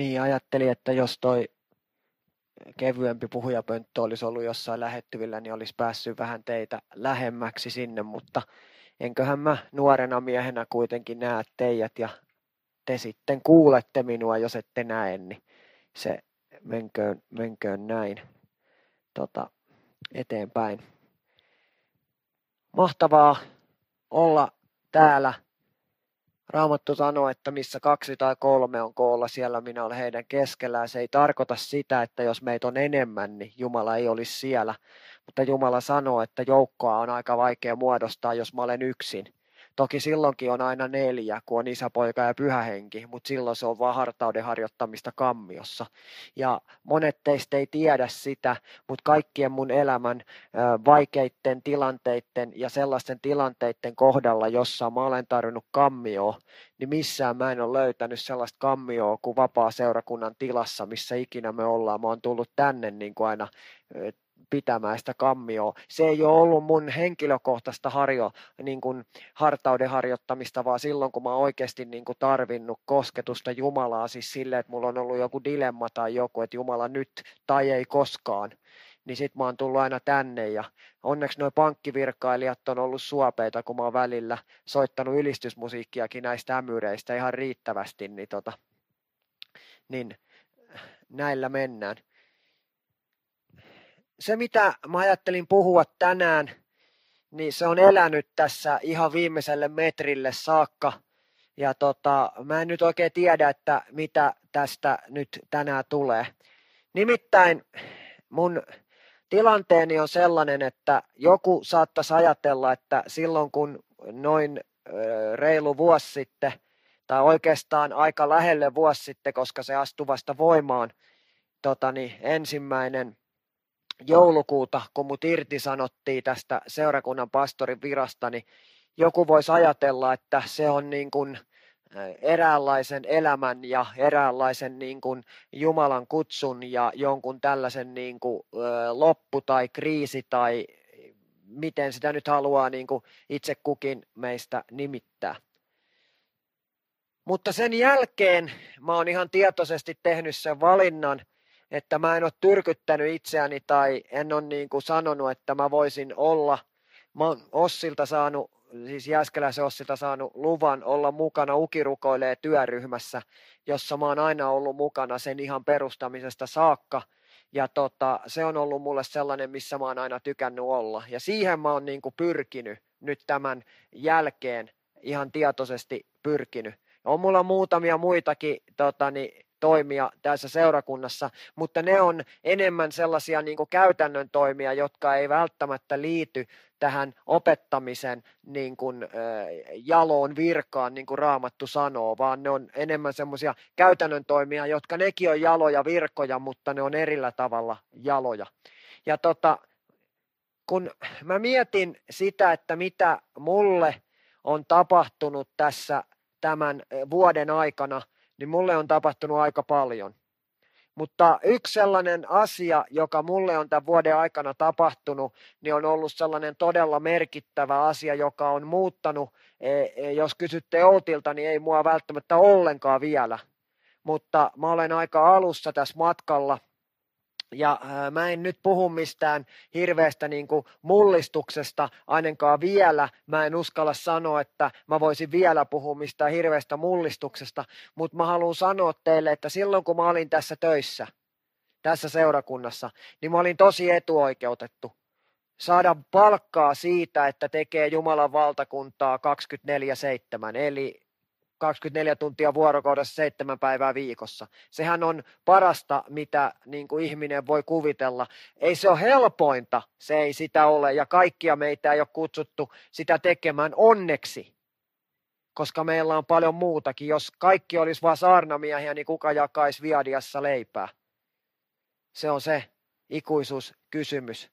Niin, ajattelin, että jos toi kevyempi puhujapönttö olisi ollut jossain lähettyvillä, niin olisi päässyt vähän teitä lähemmäksi sinne, mutta enköhän mä nuorena miehenä kuitenkin näe teidät ja te sitten kuulette minua, jos ette näe, niin se menköön, menköön näin tota, eteenpäin. Mahtavaa olla täällä Raamattu sanoo, että missä kaksi tai kolme on koolla, siellä minä olen heidän keskellään. Se ei tarkoita sitä, että jos meitä on enemmän, niin Jumala ei olisi siellä. Mutta Jumala sanoo, että joukkoa on aika vaikea muodostaa, jos mä olen yksin. Toki silloinkin on aina neljä, kun on isä, poika ja pyhä henki, mutta silloin se on vaan hartauden harjoittamista kammiossa. Ja monet teistä ei tiedä sitä, mutta kaikkien mun elämän vaikeiden tilanteiden ja sellaisten tilanteiden kohdalla, jossa mä olen tarvinnut kammioa, niin missään mä en ole löytänyt sellaista kammioa kuin vapaa seurakunnan tilassa, missä ikinä me ollaan. Mä oon tullut tänne niin kuin aina pitämään sitä kammioa. Se ei ole ollut mun henkilökohtaista harjo, niin kuin hartauden harjoittamista, vaan silloin kun mä oikeasti niin kuin tarvinnut kosketusta Jumalaa, siis silleen, että mulla on ollut joku dilemma tai joku, että Jumala nyt tai ei koskaan, niin sit mä oon tullut aina tänne ja onneksi nuo pankkivirkailijat on ollut suopeita, kun mä oon välillä soittanut ylistysmusiikkiakin näistä ämyreistä ihan riittävästi, niin, tota, niin näillä mennään se, mitä mä ajattelin puhua tänään, niin se on elänyt tässä ihan viimeiselle metrille saakka. Ja tota, mä en nyt oikein tiedä, että mitä tästä nyt tänään tulee. Nimittäin mun tilanteeni on sellainen, että joku saattaisi ajatella, että silloin kun noin reilu vuosi sitten, tai oikeastaan aika lähelle vuosi sitten, koska se astui vasta voimaan, tota niin, ensimmäinen joulukuuta, kun mut irtisanottiin tästä seurakunnan pastorin virasta, niin joku voisi ajatella, että se on niin kuin eräänlaisen elämän ja eräänlaisen niin kuin Jumalan kutsun ja jonkun tällaisen niin kuin loppu tai kriisi tai miten sitä nyt haluaa niin kuin itse kukin meistä nimittää. Mutta sen jälkeen mä oon ihan tietoisesti tehnyt sen valinnan, että mä en ole tyrkyttänyt itseäni tai en ole niin kuin sanonut, että mä voisin olla. Mä oon Ossilta saanut, siis Jääskeläisen Ossilta saanut luvan olla mukana Ukirukoilee työryhmässä, jossa mä oon aina ollut mukana sen ihan perustamisesta saakka. Ja tota, se on ollut mulle sellainen, missä mä oon aina tykännyt olla. Ja siihen mä oon niin kuin pyrkinyt nyt tämän jälkeen ihan tietoisesti pyrkinyt. On mulla muutamia muitakin tota, niin, toimia tässä seurakunnassa, mutta ne on enemmän sellaisia niin kuin käytännön toimia, jotka ei välttämättä liity tähän opettamisen niin kuin, jaloon virkaan, niin kuin Raamattu sanoo, vaan ne on enemmän semmoisia käytännön toimia, jotka nekin on jaloja virkoja, mutta ne on erillä tavalla jaloja. Ja tota, kun mä mietin sitä, että mitä mulle on tapahtunut tässä tämän vuoden aikana, niin mulle on tapahtunut aika paljon. Mutta yksi sellainen asia, joka mulle on tämän vuoden aikana tapahtunut, niin on ollut sellainen todella merkittävä asia, joka on muuttanut, e, e, jos kysytte Outilta, niin ei mua välttämättä ollenkaan vielä. Mutta mä olen aika alussa tässä matkalla – ja äh, mä en nyt puhu mistään hirveästä niin kuin mullistuksesta, ainakaan vielä. Mä en uskalla sanoa, että mä voisin vielä puhua mistään hirveästä mullistuksesta, mutta mä haluan sanoa teille, että silloin kun mä olin tässä töissä, tässä seurakunnassa, niin mä olin tosi etuoikeutettu. Saada palkkaa siitä, että tekee Jumalan valtakuntaa 24-7, eli 24 tuntia vuorokaudessa seitsemän päivää viikossa. Sehän on parasta, mitä niin kuin ihminen voi kuvitella. Ei se ole helpointa, se ei sitä ole, ja kaikkia meitä ei ole kutsuttu sitä tekemään onneksi, koska meillä on paljon muutakin. Jos kaikki olisi vain saarnamiehiä, niin kuka jakaisi viadiassa leipää? Se on se ikuisuuskysymys.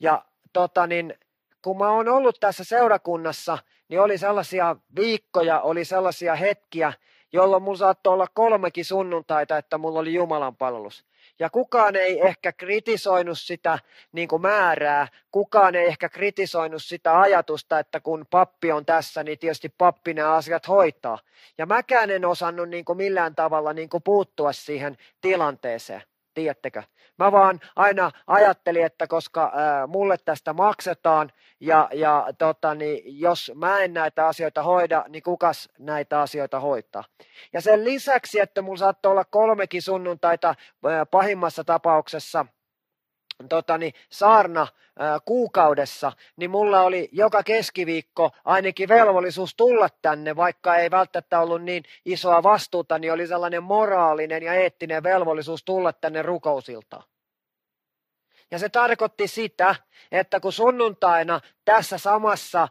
Ja tota niin, kun mä oon ollut tässä seurakunnassa, niin oli sellaisia viikkoja, oli sellaisia hetkiä, jolloin mulla saattoi olla kolmekin sunnuntaita, että mulla oli Jumalan palvelus. Ja kukaan ei ehkä kritisoinut sitä niin kuin määrää, kukaan ei ehkä kritisoinut sitä ajatusta, että kun pappi on tässä, niin tietysti pappi nämä asiat hoitaa. Ja mäkään en osannut niin kuin millään tavalla niin kuin puuttua siihen tilanteeseen, tiedättekö? Mä vaan aina ajattelin, että koska ää, mulle tästä maksetaan ja, ja tota, niin jos mä en näitä asioita hoida, niin kukas näitä asioita hoitaa. Ja sen lisäksi, että mulla saattoi olla kolmekin sunnuntaita ää, pahimmassa tapauksessa – tota, niin, saarna ää, kuukaudessa, niin mulla oli joka keskiviikko ainakin velvollisuus tulla tänne, vaikka ei välttämättä ollut niin isoa vastuuta, niin oli sellainen moraalinen ja eettinen velvollisuus tulla tänne rukousiltaan. Ja se tarkoitti sitä, että kun sunnuntaina tässä samassa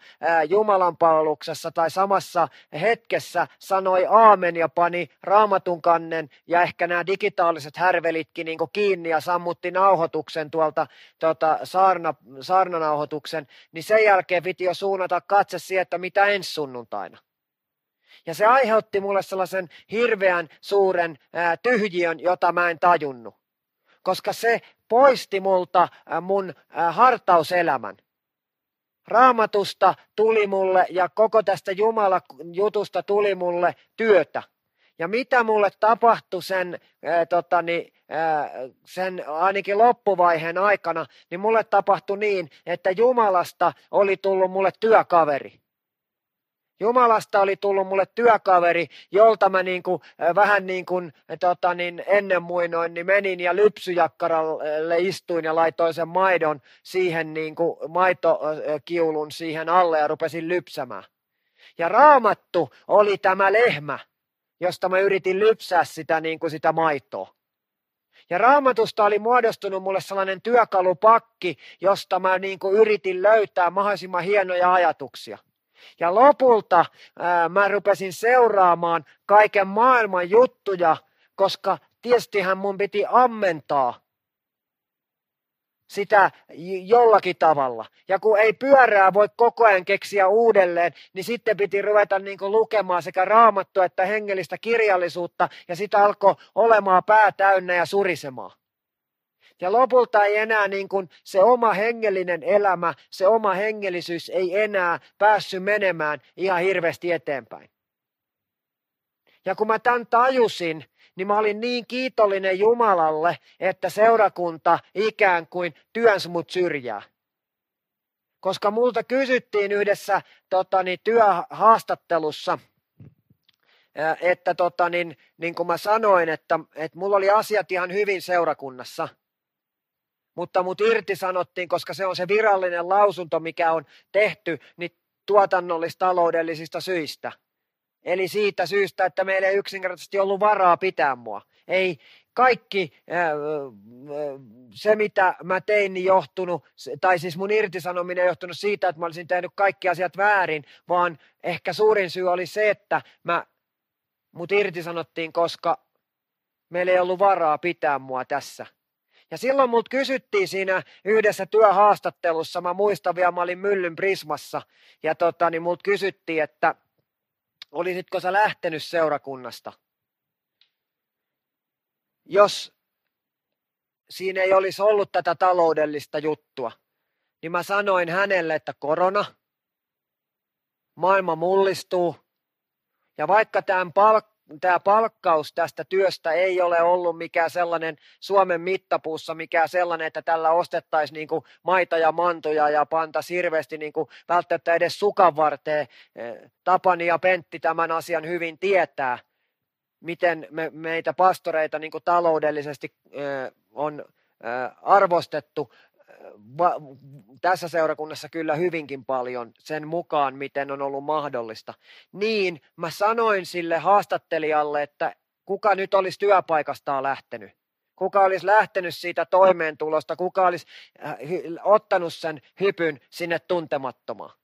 Jumalan palveluksessa tai samassa hetkessä sanoi aamen ja pani raamatun kannen ja ehkä nämä digitaaliset härvelitkin niin kiinni ja sammutti nauhoituksen tuolta tuota, saarna, saarnanauhoituksen, niin sen jälkeen piti jo suunnata katse siihen, että mitä ensi sunnuntaina. Ja se aiheutti mulle sellaisen hirveän suuren ää, tyhjiön, jota mä en tajunnut koska se poisti multa mun hartauselämän. Raamatusta tuli mulle ja koko tästä Jumala jutusta tuli mulle työtä. Ja mitä mulle tapahtui sen, ää, totani, sen ainakin loppuvaiheen aikana, niin mulle tapahtui niin, että Jumalasta oli tullut mulle työkaveri. Jumalasta oli tullut mulle työkaveri, jolta mä niin kuin, vähän niin kuin tota niin, ennen muinoin niin menin ja lypsyjakkaralle istuin ja laitoin sen maidon siihen niin kuin maitokiulun siihen alle ja rupesin lypsämään. Ja raamattu oli tämä lehmä, josta mä yritin lypsää sitä, niin kuin sitä maitoa. Ja raamatusta oli muodostunut mulle sellainen työkalupakki, josta mä niin kuin yritin löytää mahdollisimman hienoja ajatuksia. Ja lopulta ää, mä rupesin seuraamaan kaiken maailman juttuja, koska tietystihän mun piti ammentaa sitä jollakin tavalla. Ja kun ei pyörää voi koko ajan keksiä uudelleen, niin sitten piti ruveta niin kuin lukemaan sekä raamattua että hengellistä kirjallisuutta, ja sitä alkoi olemaan pää täynnä ja surisemaan. Ja lopulta ei enää niin kuin se oma hengellinen elämä, se oma hengellisyys ei enää päässyt menemään ihan hirveästi eteenpäin. Ja kun mä tämän tajusin, niin mä olin niin kiitollinen Jumalalle, että seurakunta ikään kuin työnsä mut syrjää. Koska multa kysyttiin yhdessä totani, työhaastattelussa, että tota, niin, niin kuin mä sanoin, että, että mulla oli asiat ihan hyvin seurakunnassa – mutta mut irtisanottiin, koska se on se virallinen lausunto, mikä on tehty niin tuotannollis-taloudellisista syistä. Eli siitä syystä, että meillä ei yksinkertaisesti ollut varaa pitää mua. Ei kaikki se, mitä mä tein, niin johtunut, tai siis mun irtisanominen johtunut siitä, että mä olisin tehnyt kaikki asiat väärin, vaan ehkä suurin syy oli se, että mä, mut irtisanottiin, koska meillä ei ollut varaa pitää mua tässä. Ja silloin mut kysyttiin siinä yhdessä työhaastattelussa, mä muistan vielä, mä olin Myllyn Prismassa, ja tota, niin mut kysyttiin, että olisitko sä lähtenyt seurakunnasta? Jos siinä ei olisi ollut tätä taloudellista juttua, niin mä sanoin hänelle, että korona, maailma mullistuu, ja vaikka tämän palk- tämä palkkaus tästä työstä ei ole ollut mikään sellainen Suomen mittapuussa, mikään sellainen, että tällä ostettaisiin niin kuin maita ja mantoja ja panta hirveästi niin kuin välttämättä edes sukan varteen. Eh, Tapani ja Pentti tämän asian hyvin tietää, miten me, meitä pastoreita niin kuin taloudellisesti eh, on eh, arvostettu va- tässä seurakunnassa kyllä hyvinkin paljon sen mukaan, miten on ollut mahdollista. Niin mä sanoin sille haastattelijalle, että kuka nyt olisi työpaikastaan lähtenyt. Kuka olisi lähtenyt siitä toimeentulosta, kuka olisi äh, ottanut sen hypyn sinne tuntemattomaan.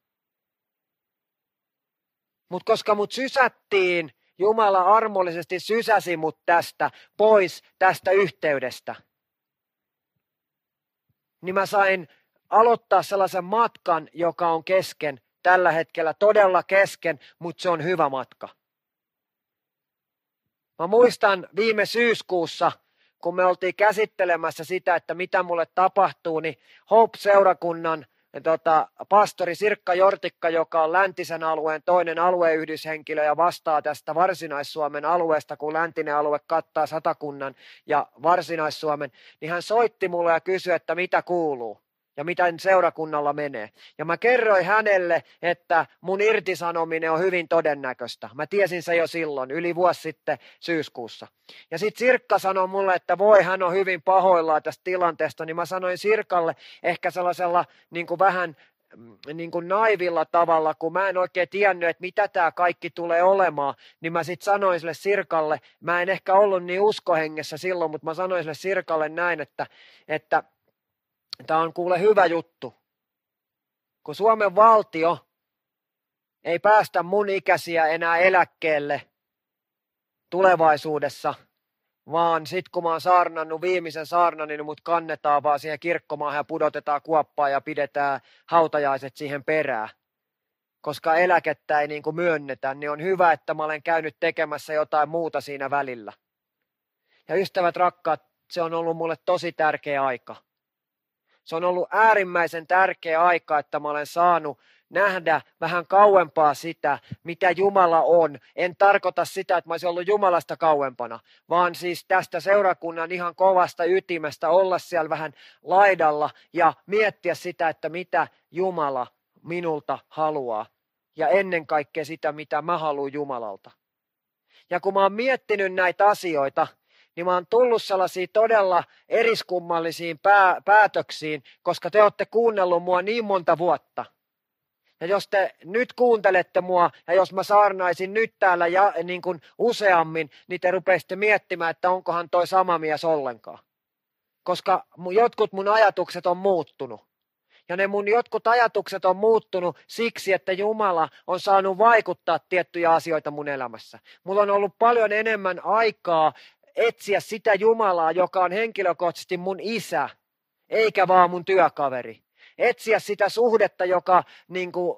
Mutta koska mut sysättiin, Jumala armollisesti sysäsi mut tästä pois tästä yhteydestä niin mä sain aloittaa sellaisen matkan, joka on kesken tällä hetkellä, todella kesken, mutta se on hyvä matka. Mä muistan viime syyskuussa, kun me oltiin käsittelemässä sitä, että mitä mulle tapahtuu, niin Hope-seurakunnan tota, pastori Sirkka Jortikka, joka on läntisen alueen toinen alueyhdyshenkilö ja vastaa tästä Varsinais-Suomen alueesta, kun läntinen alue kattaa Satakunnan ja Varsinais-Suomen, niin hän soitti mulle ja kysyi, että mitä kuuluu ja miten seurakunnalla menee. Ja mä kerroin hänelle, että mun irtisanominen on hyvin todennäköistä. Mä tiesin se jo silloin, yli vuosi sitten syyskuussa. Ja sitten Sirkka sanoi mulle, että voi, hän on hyvin pahoillaan tästä tilanteesta, niin mä sanoin Sirkalle ehkä sellaisella niin kuin vähän mm, niin kuin naivilla tavalla, kun mä en oikein tiennyt, että mitä tämä kaikki tulee olemaan, niin mä sitten sanoin sille Sirkalle, mä en ehkä ollut niin uskohengessä silloin, mutta mä sanoin sille Sirkalle näin, että, että Tämä on kuule hyvä juttu. Kun Suomen valtio ei päästä mun ikäisiä enää eläkkeelle tulevaisuudessa, vaan sit kun mä oon saarnannut viimeisen saarnan, niin mut kannetaan vaan siihen kirkkomaahan ja pudotetaan kuoppaa ja pidetään hautajaiset siihen perään. Koska eläkettä ei niin kuin myönnetä, niin on hyvä, että mä olen käynyt tekemässä jotain muuta siinä välillä. Ja ystävät rakkaat, se on ollut mulle tosi tärkeä aika. Se on ollut äärimmäisen tärkeä aika, että mä olen saanut nähdä vähän kauempaa sitä, mitä Jumala on. En tarkoita sitä, että mä olisin ollut Jumalasta kauempana, vaan siis tästä seurakunnan ihan kovasta ytimestä olla siellä vähän laidalla ja miettiä sitä, että mitä Jumala minulta haluaa. Ja ennen kaikkea sitä, mitä mä haluan Jumalalta. Ja kun mä oon miettinyt näitä asioita, niin mä oon tullut sellaisiin todella eriskummallisiin pää, päätöksiin, koska te olette kuunnellut mua niin monta vuotta. Ja jos te nyt kuuntelette mua, ja jos mä saarnaisin nyt täällä ja, niin kuin useammin, niin te rupeisitte miettimään, että onkohan toi sama mies ollenkaan. Koska jotkut mun ajatukset on muuttunut. Ja ne mun jotkut ajatukset on muuttunut siksi, että Jumala on saanut vaikuttaa tiettyjä asioita mun elämässä. Mulla on ollut paljon enemmän aikaa etsiä sitä Jumalaa, joka on henkilökohtaisesti mun isä, eikä vaan mun työkaveri. Etsiä sitä suhdetta, joka, niin kuin,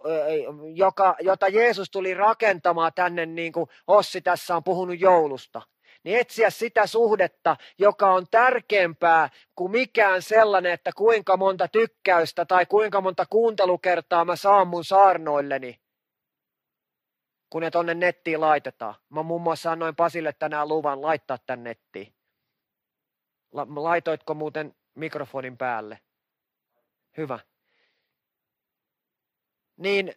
joka, jota Jeesus tuli rakentamaan tänne, niin kuin Ossi tässä on puhunut joulusta. Niin etsiä sitä suhdetta, joka on tärkeämpää kuin mikään sellainen, että kuinka monta tykkäystä tai kuinka monta kuuntelukertaa mä saan mun saarnoilleni kun ne tonne nettiin laitetaan. Mä muun muassa annoin Pasille tänään luvan laittaa tän nettiin. La- laitoitko muuten mikrofonin päälle? Hyvä. Niin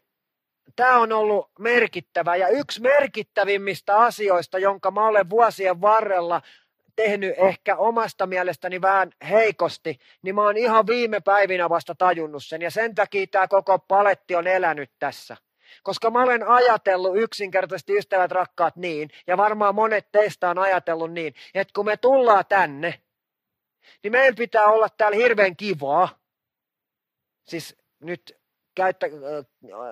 tämä on ollut merkittävä ja yksi merkittävimmistä asioista, jonka mä olen vuosien varrella tehnyt ehkä omasta mielestäni vähän heikosti, niin mä oon ihan viime päivinä vasta tajunnut sen ja sen takia tämä koko paletti on elänyt tässä. Koska mä olen ajatellut yksinkertaisesti ystävät rakkaat niin, ja varmaan monet teistä on ajatellut niin, että kun me tullaan tänne, niin meidän pitää olla täällä hirveän kivaa. Siis nyt käyttä,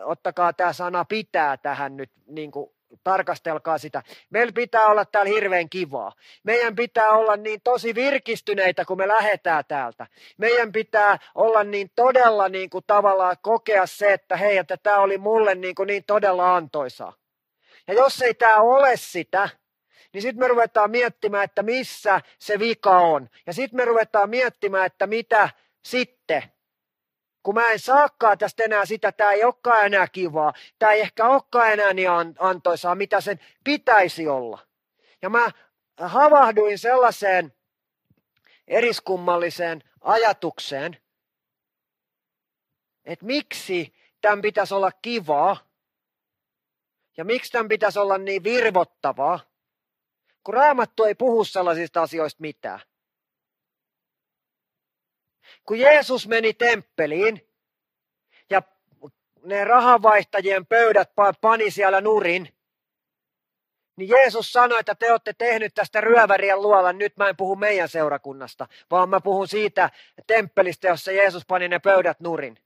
ottakaa tämä sana pitää tähän nyt niin kuin tarkastelkaa sitä. Meillä pitää olla täällä hirveän kivaa. Meidän pitää olla niin tosi virkistyneitä, kun me lähdetään täältä. Meidän pitää olla niin todella niin kuin tavallaan kokea se, että hei, että tämä oli mulle niin, kuin niin todella antoisaa. Ja jos ei tämä ole sitä, niin sitten me ruvetaan miettimään, että missä se vika on. Ja sitten me ruvetaan miettimään, että mitä sitten kun mä en saakaan tästä enää sitä, tämä ei olekaan enää kivaa, tämä ei ehkä olekaan enää niin antoisaa, mitä sen pitäisi olla. Ja mä havahduin sellaiseen eriskummalliseen ajatukseen, että miksi tämän pitäisi olla kivaa ja miksi tämän pitäisi olla niin virvottavaa, kun raamattu ei puhu sellaisista asioista mitään. Kun Jeesus meni temppeliin ja ne rahanvaihtajien pöydät pani siellä nurin, niin Jeesus sanoi, että te olette tehnyt tästä ryövärien luolan. Nyt mä en puhu meidän seurakunnasta, vaan mä puhun siitä temppelistä, jossa Jeesus pani ne pöydät nurin.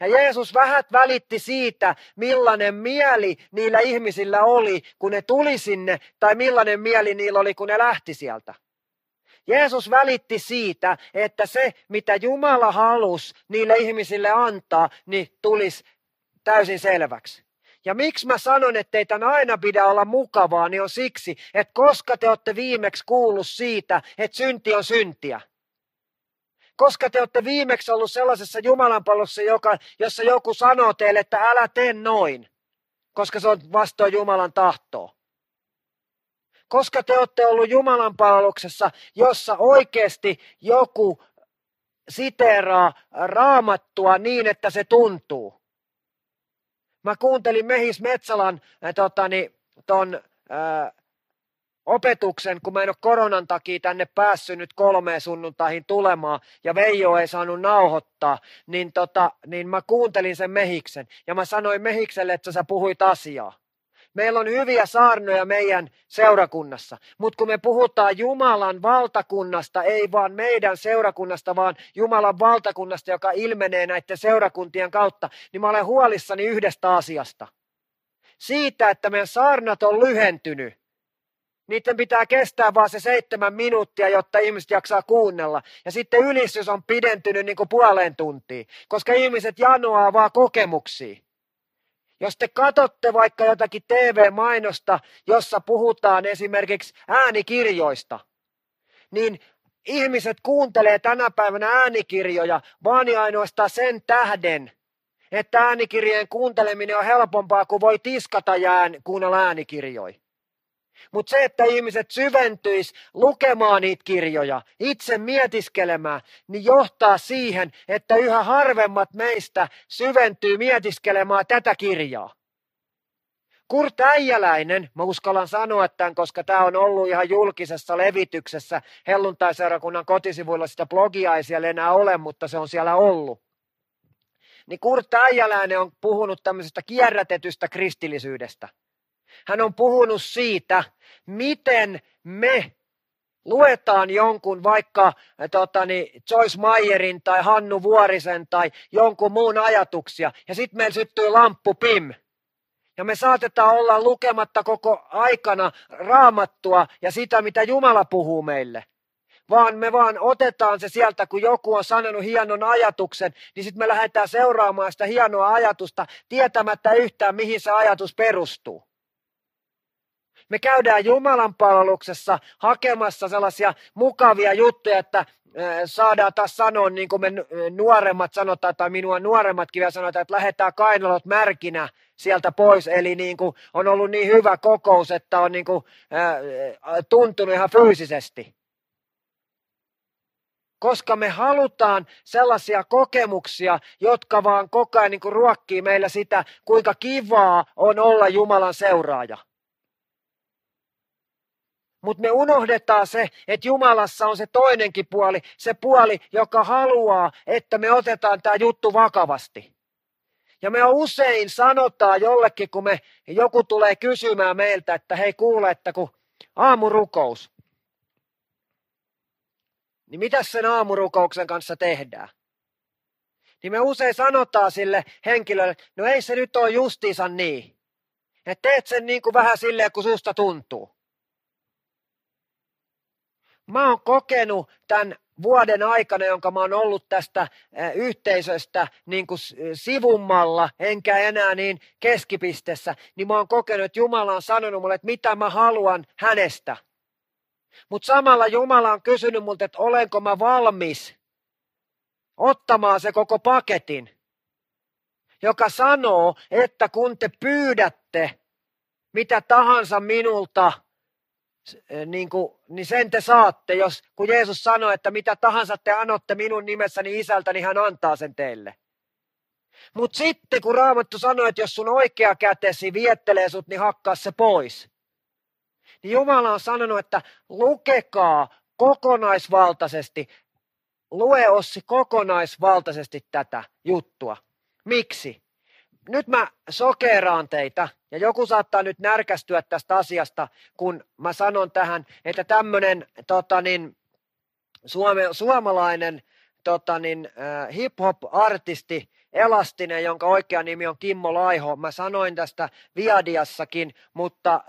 Ja Jeesus vähät välitti siitä, millainen mieli niillä ihmisillä oli, kun ne tuli sinne, tai millainen mieli niillä oli, kun ne lähti sieltä. Jeesus välitti siitä, että se, mitä Jumala halusi niille ihmisille antaa, niin tulisi täysin selväksi. Ja miksi mä sanon, että ei tämän aina pidä olla mukavaa, niin on siksi, että koska te olette viimeksi kuullut siitä, että synti on syntiä. Koska te olette viimeksi ollut sellaisessa Jumalanpallossa, joka, jossa joku sanoo teille, että älä tee noin, koska se on vastoin Jumalan tahtoa. Koska te olette ollut Jumalan palveluksessa, jossa oikeasti joku siteeraa raamattua niin, että se tuntuu. Mä kuuntelin Mehis Metsalan äh, totani, ton, äh, opetuksen, kun mä en ole koronan takia tänne päässyt nyt kolmeen sunnuntaihin tulemaan ja Veijo ei saanut nauhoittaa, niin, tota, niin mä kuuntelin sen Mehiksen ja mä sanoin Mehikselle, että sä puhuit asiaa. Meillä on hyviä saarnoja meidän seurakunnassa, mutta kun me puhutaan Jumalan valtakunnasta, ei vaan meidän seurakunnasta, vaan Jumalan valtakunnasta, joka ilmenee näiden seurakuntien kautta, niin mä olen huolissani yhdestä asiasta. Siitä, että meidän saarnat on lyhentynyt. Niiden pitää kestää vaan se seitsemän minuuttia, jotta ihmiset jaksaa kuunnella. Ja sitten ylistys on pidentynyt niin kuin puoleen tuntiin, koska ihmiset janoaa vaan kokemuksia. Jos te katsotte vaikka jotakin TV-mainosta, jossa puhutaan esimerkiksi äänikirjoista, niin ihmiset kuuntelee tänä päivänä äänikirjoja vaan ainoastaan sen tähden, että äänikirjeen kuunteleminen on helpompaa kuin voi tiskata ja ään, kuunnella äänikirjoja. Mutta se, että ihmiset syventyis lukemaan niitä kirjoja, itse mietiskelemään, niin johtaa siihen, että yhä harvemmat meistä syventyy mietiskelemään tätä kirjaa. Kurt Äijäläinen, mä uskallan sanoa tämän, koska tämä on ollut ihan julkisessa levityksessä helluntaiseurakunnan kotisivuilla, sitä blogia ei siellä enää ole, mutta se on siellä ollut. Niin Kurt Äijäläinen on puhunut tämmöisestä kierrätetystä kristillisyydestä. Hän on puhunut siitä, miten me luetaan jonkun vaikka totani, Joyce Meyerin tai Hannu Vuorisen tai jonkun muun ajatuksia ja sitten meillä syttyy lamppu pim. Ja me saatetaan olla lukematta koko aikana raamattua ja sitä, mitä Jumala puhuu meille. Vaan me vaan otetaan se sieltä, kun joku on sanonut hienon ajatuksen, niin sitten me lähdetään seuraamaan sitä hienoa ajatusta tietämättä yhtään, mihin se ajatus perustuu. Me käydään Jumalan palveluksessa hakemassa sellaisia mukavia juttuja, että saadaan taas sanoa, niin kuin me nuoremmat sanotaan, tai minua nuoremmatkin vielä sanotaan, että lähdetään kainalot märkinä sieltä pois. Eli niin kuin on ollut niin hyvä kokous, että on niin kuin, tuntunut ihan fyysisesti. Koska me halutaan sellaisia kokemuksia, jotka vaan koko ajan niin kuin ruokkii meillä sitä, kuinka kivaa on olla Jumalan seuraaja. Mutta me unohdetaan se, että Jumalassa on se toinenkin puoli, se puoli, joka haluaa, että me otetaan tämä juttu vakavasti. Ja me usein sanotaan jollekin, kun me, joku tulee kysymään meiltä, että hei kuule, että kun aamurukous, niin mitä sen aamurukouksen kanssa tehdään? Niin me usein sanotaan sille henkilölle, no ei se nyt ole justiinsa niin. Että teet sen niin kuin vähän silleen, kun susta tuntuu. Mä oon kokenut tämän vuoden aikana, jonka mä oon ollut tästä yhteisöstä niin kuin sivummalla, enkä enää niin keskipistessä, niin mä oon kokenut, että Jumala on sanonut mulle, että mitä mä haluan hänestä. Mutta samalla Jumala on kysynyt multa, että olenko mä valmis ottamaan se koko paketin, joka sanoo, että kun te pyydätte mitä tahansa minulta, niin, kuin, niin sen te saatte, jos, kun Jeesus sanoi, että mitä tahansa te anotte minun nimessäni isältä, niin hän antaa sen teille. Mutta sitten kun Raamattu sanoi, että jos sun oikea kätesi viettelee sut, niin hakkaa se pois. Niin Jumala on sanonut, että lukekaa kokonaisvaltaisesti, lue Ossi kokonaisvaltaisesti tätä juttua. Miksi? Nyt mä sokeraan teitä, ja joku saattaa nyt närkästyä tästä asiasta, kun mä sanon tähän, että tämmöinen tota niin, suome, suomalainen tota niin, äh, hip-hop-artisti, Elastinen, jonka oikea nimi on Kimmo Laiho, mä sanoin tästä Viadiassakin, mutta äh,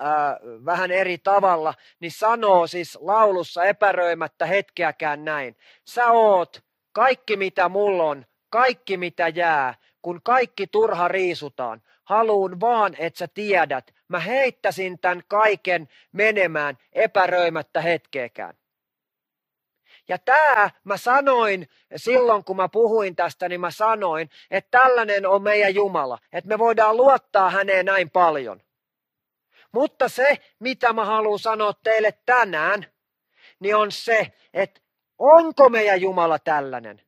vähän eri tavalla, niin sanoo siis laulussa epäröimättä hetkeäkään näin. Sä oot kaikki mitä mulla on, kaikki mitä jää, kun kaikki turha riisutaan. Haluun vaan, että sä tiedät. Mä heittäisin tämän kaiken menemään epäröimättä hetkeäkään. Ja tämä mä sanoin silloin, kun mä puhuin tästä, niin mä sanoin, että tällainen on meidän Jumala. Että me voidaan luottaa häneen näin paljon. Mutta se, mitä mä haluan sanoa teille tänään, niin on se, että onko meidän Jumala tällainen?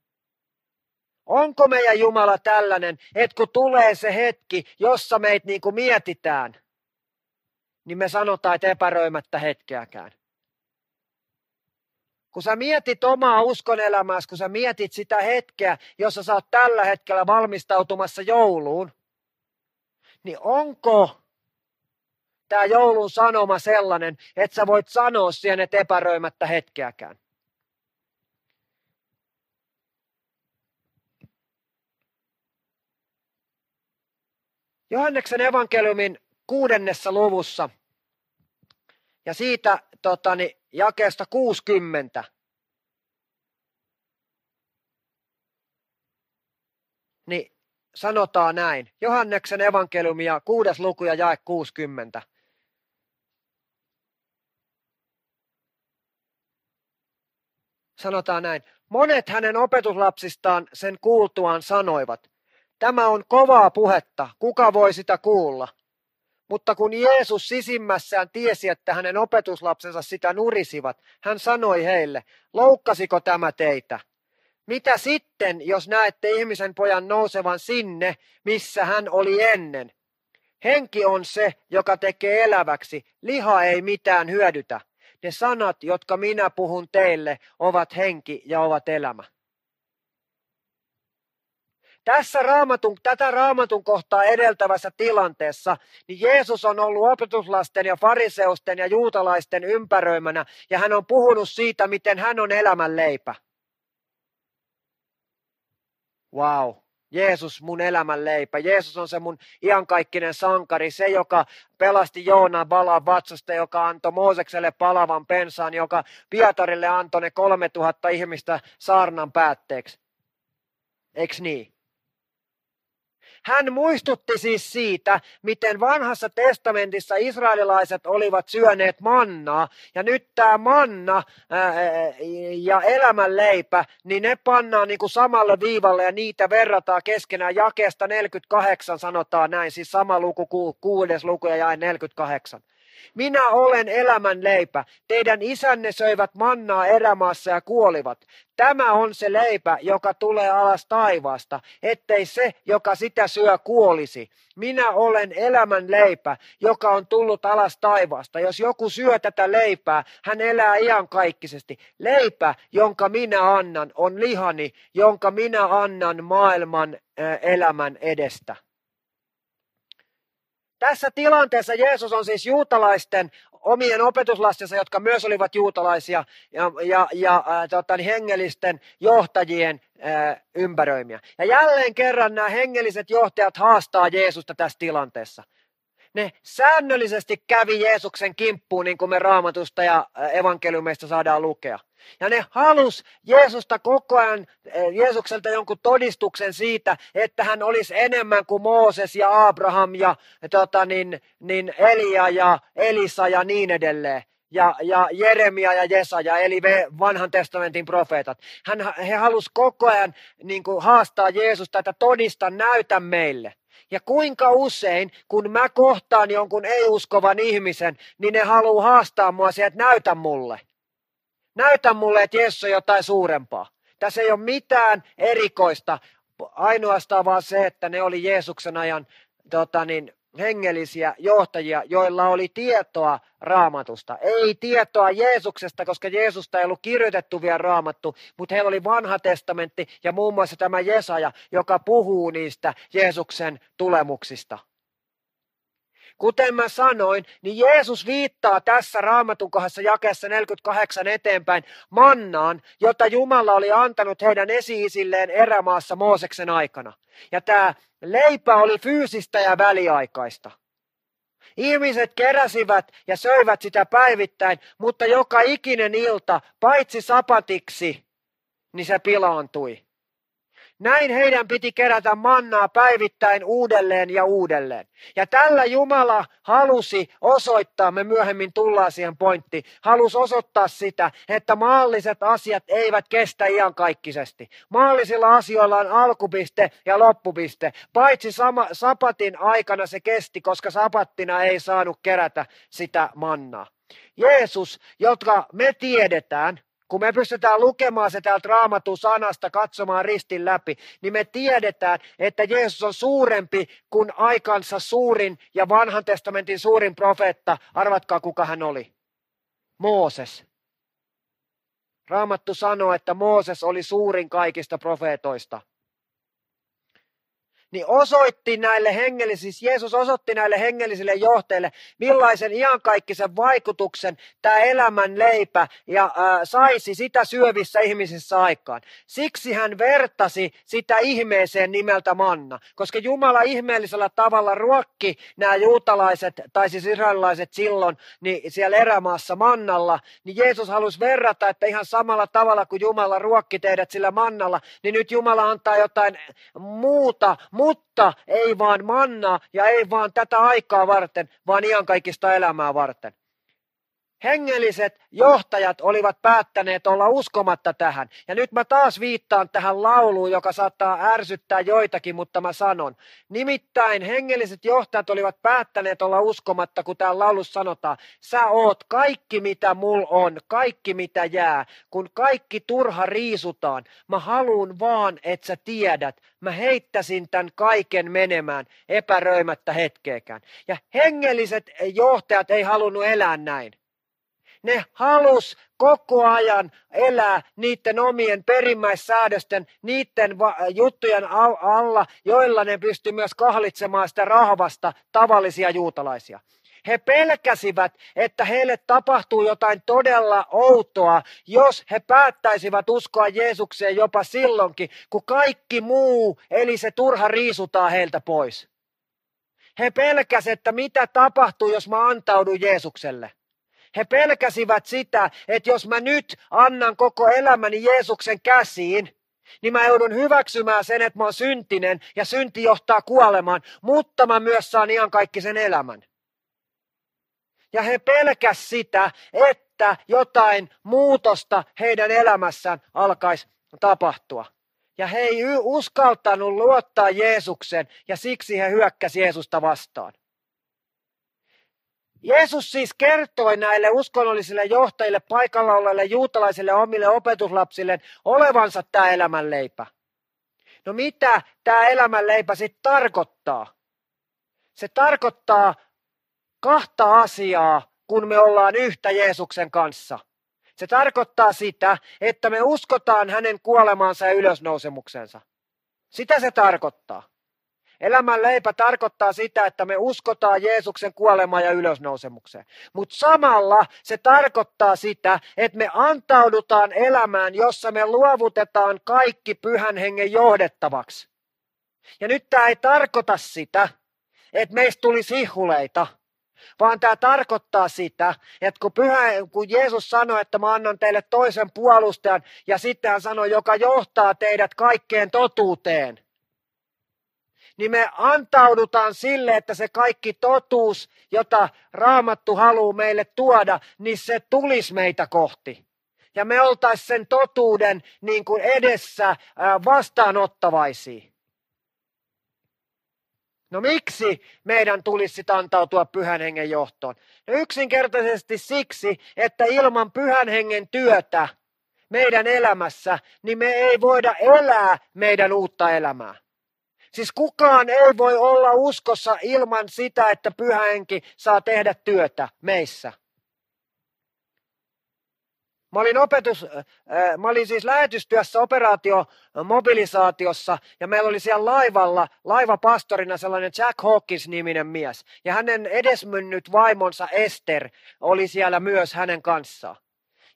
Onko meidän Jumala tällainen, että kun tulee se hetki, jossa meitä niin kuin mietitään, niin me sanotaan, että epäröimättä hetkeäkään. Kun sä mietit omaa elämääsi, kun sä mietit sitä hetkeä, jossa sä oot tällä hetkellä valmistautumassa jouluun, niin onko tämä joulun sanoma sellainen, että sä voit sanoa siihen, että epäröimättä hetkeäkään? Johanneksen evankeliumin kuudennessa luvussa ja siitä totani, jakeesta 60. Niin sanotaan näin. Johanneksen evankeliumia kuudes luku ja jae 60. Sanotaan näin. Monet hänen opetuslapsistaan sen kuultuaan sanoivat, tämä on kovaa puhetta, kuka voi sitä kuulla? Mutta kun Jeesus sisimmässään tiesi, että hänen opetuslapsensa sitä nurisivat, hän sanoi heille, loukkasiko tämä teitä? Mitä sitten, jos näette ihmisen pojan nousevan sinne, missä hän oli ennen? Henki on se, joka tekee eläväksi, liha ei mitään hyödytä. Ne sanat, jotka minä puhun teille, ovat henki ja ovat elämä. Tässä raamatun, tätä raamatun kohtaa edeltävässä tilanteessa, niin Jeesus on ollut opetuslasten ja fariseusten ja juutalaisten ympäröimänä, ja hän on puhunut siitä, miten hän on elämän leipä. Wow. Jeesus mun elämän leipä. Jeesus on se mun iankaikkinen sankari, se joka pelasti Joonaa balan vatsasta, joka antoi Moosekselle palavan pensaan, joka Pietarille antoi ne 3000 ihmistä saarnan päätteeksi. Eks niin? Hän muistutti siis siitä, miten vanhassa testamentissa israelilaiset olivat syöneet mannaa. Ja nyt tämä manna ää, ja elämänleipä, niin ne pannaan niin kuin samalle viivalle ja niitä verrataan keskenään. Jakeesta 48 sanotaan näin, siis sama luku, kuudes luku ja jae 48. Minä olen elämän leipä. Teidän isänne söivät mannaa erämaassa ja kuolivat. Tämä on se leipä, joka tulee alas taivaasta, ettei se, joka sitä syö, kuolisi. Minä olen elämän leipä, joka on tullut alas taivaasta. Jos joku syö tätä leipää, hän elää iankaikkisesti. Leipä, jonka minä annan, on lihani, jonka minä annan maailman elämän edestä. Tässä tilanteessa Jeesus on siis juutalaisten omien opetuslastensa, jotka myös olivat juutalaisia ja, ja, ja tota, niin hengellisten johtajien ää, ympäröimiä. Ja jälleen kerran nämä hengelliset johtajat haastaa Jeesusta tässä tilanteessa. Ne säännöllisesti kävi Jeesuksen kimppuun, niin kuin me raamatusta ja evankeliumeista saadaan lukea. Ja ne halus Jeesusta koko ajan, eh, Jeesukselta jonkun todistuksen siitä, että hän olisi enemmän kuin Mooses ja Abraham ja tota, niin, niin Elia ja Elisa ja niin edelleen. Ja, ja Jeremia ja Jesaja, eli vanhan testamentin profeetat. Hän, he halusivat koko ajan niin kuin, haastaa Jeesusta, että todista, näytä meille. Ja kuinka usein, kun mä kohtaan jonkun ei-uskovan ihmisen, niin ne haluaa haastaa mua sieltä, näytä mulle. Näytä mulle, että Jeesus on jotain suurempaa. Tässä ei ole mitään erikoista, ainoastaan vaan se, että ne oli Jeesuksen ajan tota niin, hengellisiä johtajia, joilla oli tietoa raamatusta. Ei tietoa Jeesuksesta, koska Jeesusta ei ollut kirjoitettu vielä raamattu, mutta heillä oli vanha testamentti ja muun muassa tämä Jesaja, joka puhuu niistä Jeesuksen tulemuksista. Kuten mä sanoin, niin Jeesus viittaa tässä raamatun kohdassa jakeessa 48 eteenpäin mannaan, jota Jumala oli antanut heidän esi-isilleen erämaassa Mooseksen aikana. Ja tämä leipä oli fyysistä ja väliaikaista. Ihmiset keräsivät ja söivät sitä päivittäin, mutta joka ikinen ilta, paitsi sapatiksi, niin se pilaantui. Näin heidän piti kerätä mannaa päivittäin uudelleen ja uudelleen. Ja tällä Jumala halusi osoittaa, me myöhemmin tullaan siihen pointti, halusi osoittaa sitä, että maalliset asiat eivät kestä iankaikkisesti. Maallisilla asioilla on alkupiste ja loppupiste. Paitsi sama, sapatin aikana se kesti, koska sapattina ei saanut kerätä sitä mannaa. Jeesus, jotka me tiedetään, kun me pystytään lukemaan se täältä raamatun sanasta, katsomaan ristin läpi, niin me tiedetään, että Jeesus on suurempi kuin aikansa suurin ja vanhan testamentin suurin profeetta. Arvatkaa, kuka hän oli. Mooses. Raamattu sanoo, että Mooses oli suurin kaikista profeetoista niin osoitti näille hengellisille, siis Jeesus osoitti näille hengellisille johtajille, millaisen iankaikkisen vaikutuksen tämä elämän leipä ja äh, saisi sitä syövissä ihmisissä aikaan. Siksi hän vertasi sitä ihmeeseen nimeltä manna, koska Jumala ihmeellisellä tavalla ruokki nämä juutalaiset, tai siis israelilaiset silloin, niin siellä erämaassa mannalla, niin Jeesus halusi verrata, että ihan samalla tavalla kuin Jumala ruokki teidät sillä mannalla, niin nyt Jumala antaa jotain muuta, mutta ei vaan manna ja ei vaan tätä aikaa varten, vaan kaikista elämää varten. Hengelliset johtajat olivat päättäneet olla uskomatta tähän. Ja nyt mä taas viittaan tähän lauluun, joka saattaa ärsyttää joitakin, mutta mä sanon. Nimittäin hengelliset johtajat olivat päättäneet olla uskomatta, kun täällä laulussa sanotaan. Sä oot kaikki mitä mul on, kaikki mitä jää. Kun kaikki turha riisutaan, mä haluun vaan, että sä tiedät. Mä heittäisin tämän kaiken menemään epäröimättä hetkeäkään. Ja hengelliset johtajat ei halunnut elää näin. Ne halus koko ajan elää niiden omien perimmäissäädösten, niiden juttujen alla, joilla ne pysty myös kahlitsemaan sitä rahvasta tavallisia juutalaisia. He pelkäsivät, että heille tapahtuu jotain todella outoa, jos he päättäisivät uskoa Jeesukseen jopa silloinkin, kun kaikki muu, eli se turha riisutaan heiltä pois. He pelkäsivät, että mitä tapahtuu, jos mä antaudun Jeesukselle. He pelkäsivät sitä, että jos mä nyt annan koko elämäni Jeesuksen käsiin, niin mä joudun hyväksymään sen, että mä oon syntinen ja synti johtaa kuolemaan, mutta mä myös saan ihan kaikki sen elämän. Ja he pelkäs sitä, että jotain muutosta heidän elämässään alkaisi tapahtua. Ja he ei uskaltanut luottaa Jeesuksen ja siksi he hyökkäsi Jeesusta vastaan. Jeesus siis kertoi näille uskonnollisille johtajille, paikalla olleille juutalaisille omille opetuslapsille olevansa tämä elämänleipä. No mitä tämä elämänleipä sitten tarkoittaa? Se tarkoittaa kahta asiaa, kun me ollaan yhtä Jeesuksen kanssa. Se tarkoittaa sitä, että me uskotaan hänen kuolemaansa ja ylösnousemuksensa. Sitä se tarkoittaa. Elämän leipä tarkoittaa sitä, että me uskotaan Jeesuksen kuolemaan ja ylösnousemukseen. Mutta samalla se tarkoittaa sitä, että me antaudutaan elämään, jossa me luovutetaan kaikki pyhän hengen johdettavaksi. Ja nyt tämä ei tarkoita sitä, että meistä tulisi hihuleita, vaan tämä tarkoittaa sitä, että kun, pyhä, kun Jeesus sanoi, että mä annan teille toisen puolustajan, ja sitten hän sanoi, joka johtaa teidät kaikkeen totuuteen – niin me antaudutaan sille, että se kaikki totuus, jota Raamattu haluaa meille tuoda, niin se tulisi meitä kohti. Ja me oltaisiin sen totuuden niin kuin edessä vastaanottavaisia. No miksi meidän tulisi antautua pyhän hengen johtoon? No yksinkertaisesti siksi, että ilman pyhän hengen työtä meidän elämässä, niin me ei voida elää meidän uutta elämää. Siis kukaan ei voi olla uskossa ilman sitä, että pyhä henki saa tehdä työtä meissä. Mä olin, opetus, äh, mä olin siis lähetystyössä operaatiomobilisaatiossa ja meillä oli siellä laivalla laivapastorina sellainen Jack Hawkins-niminen mies. Ja hänen edesmynnyt vaimonsa Ester oli siellä myös hänen kanssaan.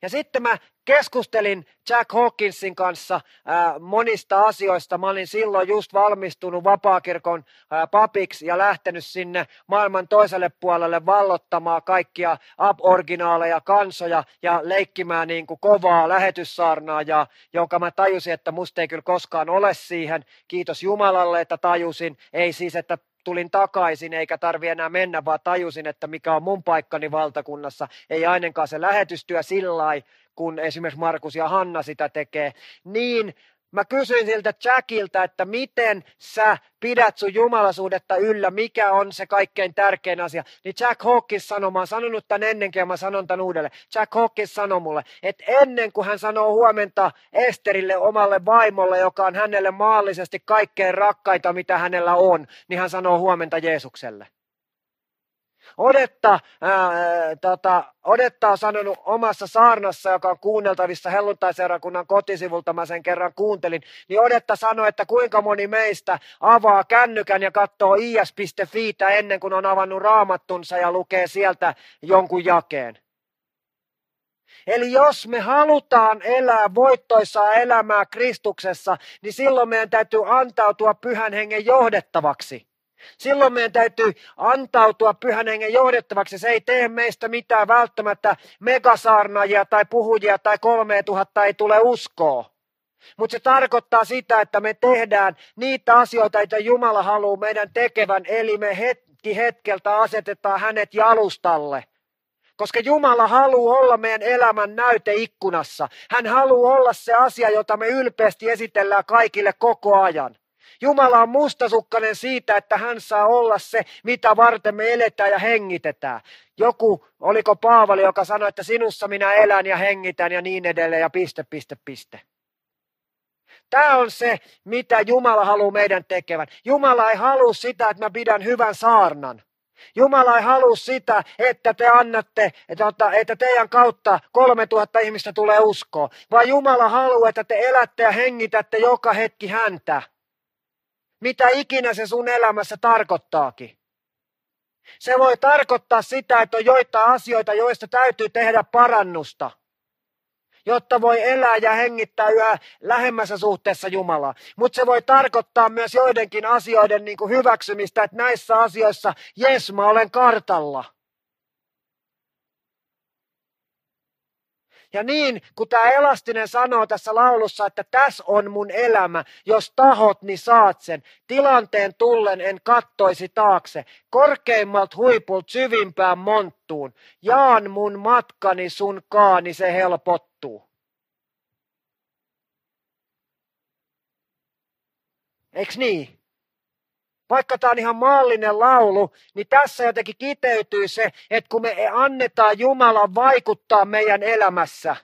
Ja sitten mä keskustelin Jack Hawkinsin kanssa ää, monista asioista. Mä olin silloin just valmistunut vapaakirkon ää, papiksi ja lähtenyt sinne maailman toiselle puolelle vallottamaan kaikkia aboriginaaleja kansoja ja leikkimään niin kuin kovaa lähetyssaarnaa, ja, jonka mä tajusin, että musta ei kyllä koskaan ole siihen. Kiitos Jumalalle, että tajusin. Ei siis, että tulin takaisin eikä tarvi enää mennä, vaan tajusin, että mikä on mun paikkani valtakunnassa. Ei ainakaan se lähetystyö sillä kun esimerkiksi Markus ja Hanna sitä tekee. Niin Mä kysyin siltä Jackilta, että miten sä pidät sun jumalasuudetta yllä, mikä on se kaikkein tärkein asia. Niin Jack Hawkins sanoi, mä oon sanonut tämän ennenkin ja mä sanon tämän uudelleen. Jack Hawkins sanoi mulle, että ennen kuin hän sanoo huomenta Esterille omalle vaimolle, joka on hänelle maallisesti kaikkein rakkaita, mitä hänellä on, niin hän sanoo huomenta Jeesukselle. Odetta, ää, tota, Odetta on sanonut omassa saarnassa, joka on kuunneltavissa helluntaiseurakunnan kotisivulta, mä sen kerran kuuntelin, niin Odetta sanoi, että kuinka moni meistä avaa kännykän ja katsoo is.fi ennen kuin on avannut raamattunsa ja lukee sieltä jonkun jakeen. Eli jos me halutaan elää voittoisaa elämää Kristuksessa, niin silloin meidän täytyy antautua pyhän hengen johdettavaksi. Silloin meidän täytyy antautua pyhän hengen johdettavaksi. Se ei tee meistä mitään välttämättä megasaarnaajia tai puhujia tai kolme tuhatta ei tule uskoa. Mutta se tarkoittaa sitä, että me tehdään niitä asioita, joita Jumala haluaa meidän tekevän, eli me hetki hetkeltä asetetaan hänet jalustalle. Koska Jumala haluaa olla meidän elämän näyte ikkunassa. Hän haluaa olla se asia, jota me ylpeästi esitellään kaikille koko ajan. Jumala on mustasukkainen siitä, että hän saa olla se, mitä varten me eletään ja hengitetään. Joku, oliko Paavali, joka sanoi, että sinussa minä elän ja hengitän ja niin edelleen ja piste, piste, piste. Tämä on se, mitä Jumala haluaa meidän tekevän. Jumala ei halua sitä, että mä pidän hyvän saarnan. Jumala ei halua sitä, että te annatte, että, että teidän kautta kolme tuhatta ihmistä tulee uskoon, vaan Jumala haluaa, että te elätte ja hengitätte joka hetki häntä mitä ikinä se sun elämässä tarkoittaakin. Se voi tarkoittaa sitä, että on joitain asioita, joista täytyy tehdä parannusta, jotta voi elää ja hengittää yhä lähemmässä suhteessa Jumalaa. Mutta se voi tarkoittaa myös joidenkin asioiden niin kuin hyväksymistä, että näissä asioissa, jes, mä olen kartalla. Ja niin, kun tämä Elastinen sanoo tässä laulussa, että tässä on mun elämä, jos tahot, niin saat sen. Tilanteen tullen en kattoisi taakse, korkeimmalta huipulta syvimpään monttuun. Jaan mun matkani sun kaani, se helpottuu. Eiks niin? Vaikka tämä on ihan maallinen laulu, niin tässä jotenkin kiteytyy se, että kun me annetaan Jumalan vaikuttaa meidän elämässä,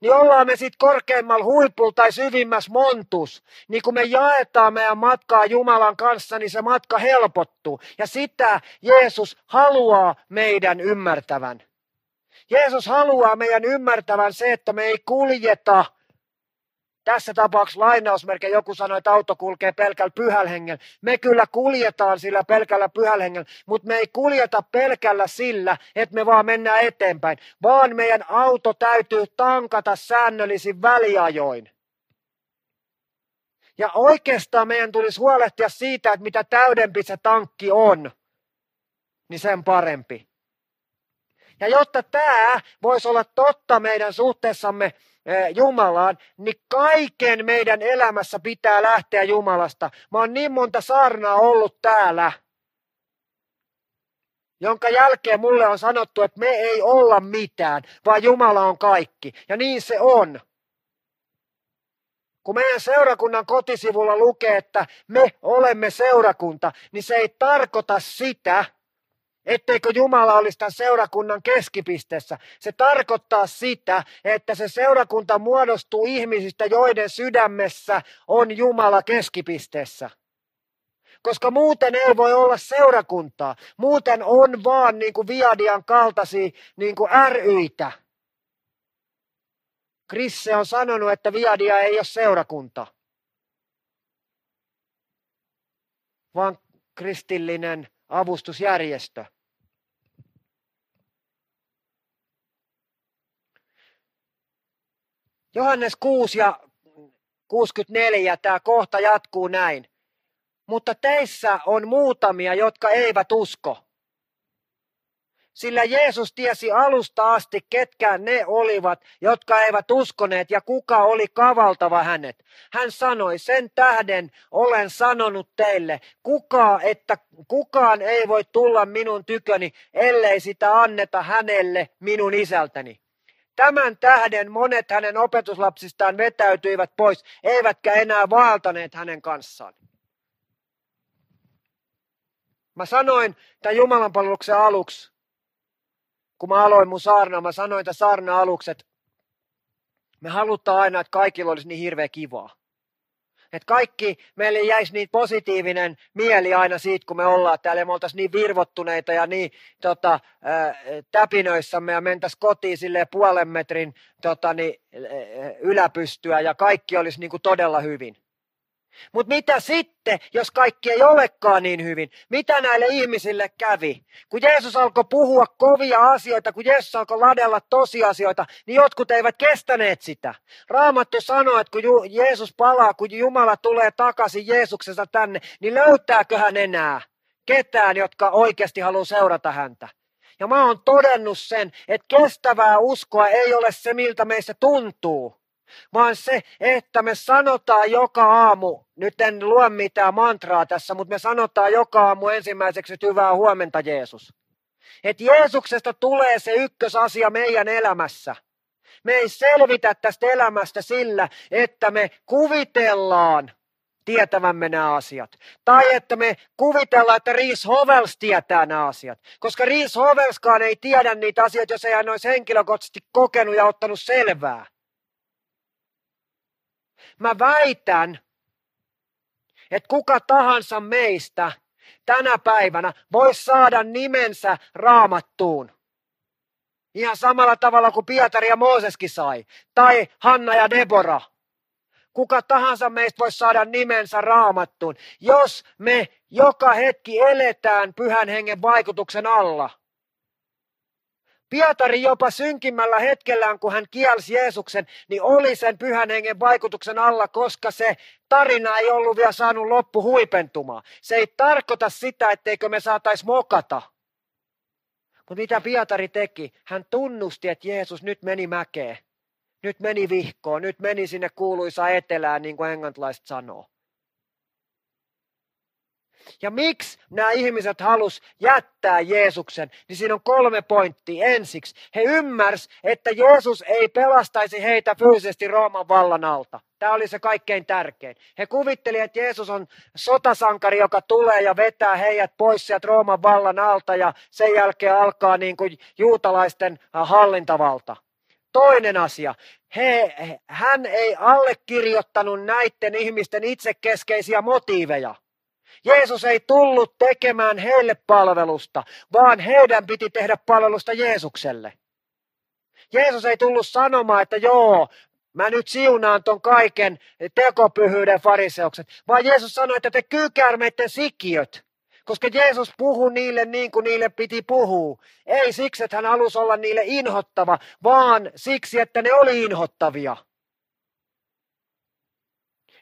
niin ollaan me sitten korkeimmalla huipulla tai syvimmässä montus. Niin kun me jaetaan meidän matkaa Jumalan kanssa, niin se matka helpottuu. Ja sitä Jeesus haluaa meidän ymmärtävän. Jeesus haluaa meidän ymmärtävän se, että me ei kuljeta tässä tapauksessa lainausmerkki joku sanoi, että auto kulkee pelkällä pyhällä hengellä. Me kyllä kuljetaan sillä pelkällä pyhällä hengellä, mutta me ei kuljeta pelkällä sillä, että me vaan mennään eteenpäin, vaan meidän auto täytyy tankata säännöllisin väliajoin. Ja oikeastaan meidän tulisi huolehtia siitä, että mitä täydempi se tankki on, niin sen parempi. Ja jotta tämä voisi olla totta meidän suhteessamme Jumalaan, niin kaiken meidän elämässä pitää lähteä Jumalasta. Mä oon niin monta saarnaa ollut täällä, jonka jälkeen mulle on sanottu, että me ei olla mitään, vaan Jumala on kaikki. Ja niin se on. Kun meidän seurakunnan kotisivulla lukee, että me olemme seurakunta, niin se ei tarkoita sitä, etteikö Jumala olisi tämän seurakunnan keskipisteessä. Se tarkoittaa sitä, että se seurakunta muodostuu ihmisistä, joiden sydämessä on Jumala keskipisteessä. Koska muuten ei voi olla seurakuntaa. Muuten on vaan niin kuin Viadian kaltaisia niin kuin ryitä. Krisse on sanonut, että Viadia ei ole seurakunta. Vaan kristillinen avustusjärjestö. Johannes 6 ja 64, tämä kohta jatkuu näin. Mutta teissä on muutamia, jotka eivät usko. Sillä Jeesus tiesi alusta asti, ketkä ne olivat, jotka eivät uskoneet ja kuka oli kavaltava hänet. Hän sanoi, sen tähden olen sanonut teille, kuka, että kukaan ei voi tulla minun tyköni, ellei sitä anneta hänelle minun isältäni. Tämän tähden monet hänen opetuslapsistaan vetäytyivät pois, eivätkä enää vaeltaneet hänen kanssaan. Mä sanoin tämän Jumalan palveluksen aluksi, kun mä aloin mun saarnaa, mä sanoin tämän saarna aluksi, että me halutaan aina, että kaikilla olisi niin hirveä kivaa. Että kaikki, meille jäisi niin positiivinen mieli aina siitä, kun me ollaan täällä ja me oltaisiin niin virvottuneita ja niin tota, ää, täpinöissämme ja mentäisiin kotiin sille puolen metrin tota, niin, yläpystyä ja kaikki olisi niin kuin todella hyvin. Mutta mitä sitten, jos kaikki ei olekaan niin hyvin? Mitä näille ihmisille kävi? Kun Jeesus alkoi puhua kovia asioita, kun Jeesus alkoi ladella tosiasioita, niin jotkut eivät kestäneet sitä. Raamattu sanoo, että kun Jeesus palaa, kun Jumala tulee takaisin Jeesuksesta tänne, niin löytääkö hän enää ketään, jotka oikeasti haluaa seurata häntä? Ja mä oon todennut sen, että kestävää uskoa ei ole se, miltä meissä tuntuu vaan se, että me sanotaan joka aamu, nyt en lue mitään mantraa tässä, mutta me sanotaan joka aamu ensimmäiseksi, että hyvää huomenta Jeesus. Että Jeesuksesta tulee se ykkösasia meidän elämässä. Me ei selvitä tästä elämästä sillä, että me kuvitellaan tietävämme nämä asiat. Tai että me kuvitellaan, että Riis Hovels tietää nämä asiat. Koska Riis Hovelskaan ei tiedä niitä asioita, jos ei hän olisi henkilökohtaisesti kokenut ja ottanut selvää. Mä väitän, että kuka tahansa meistä tänä päivänä voi saada nimensä raamattuun. Ihan samalla tavalla kuin Pietari ja Mooseskin sai. Tai Hanna ja Debora. Kuka tahansa meistä voi saada nimensä raamattuun, jos me joka hetki eletään pyhän hengen vaikutuksen alla – Pietari jopa synkimmällä hetkellään, kun hän kielsi Jeesuksen, niin oli sen pyhän hengen vaikutuksen alla, koska se tarina ei ollut vielä saanut loppu huipentumaan. Se ei tarkoita sitä, etteikö me saatais mokata. Mutta mitä Pietari teki? Hän tunnusti, että Jeesus nyt meni mäkeen. Nyt meni vihkoon, nyt meni sinne kuuluisa etelään, niin kuin englantilaiset sanoo. Ja miksi nämä ihmiset halus jättää Jeesuksen, niin siinä on kolme pointtia. Ensiksi, he ymmärsi, että Jeesus ei pelastaisi heitä fyysisesti Rooman vallan alta. Tämä oli se kaikkein tärkein. He kuvitteli, että Jeesus on sotasankari, joka tulee ja vetää heidät pois sieltä Rooman vallan alta ja sen jälkeen alkaa niin kuin juutalaisten hallintavalta. Toinen asia, he, hän ei allekirjoittanut näiden ihmisten itsekeskeisiä motiiveja. Jeesus ei tullut tekemään heille palvelusta, vaan heidän piti tehdä palvelusta Jeesukselle. Jeesus ei tullut sanomaan, että joo, mä nyt siunaan ton kaiken tekopyhyyden fariseukset, vaan Jeesus sanoi, että te kyykäärmeiden sikiöt, koska Jeesus puhui niille niin kuin niille piti puhua. Ei siksi, että hän halusi olla niille inhottava, vaan siksi, että ne oli inhottavia.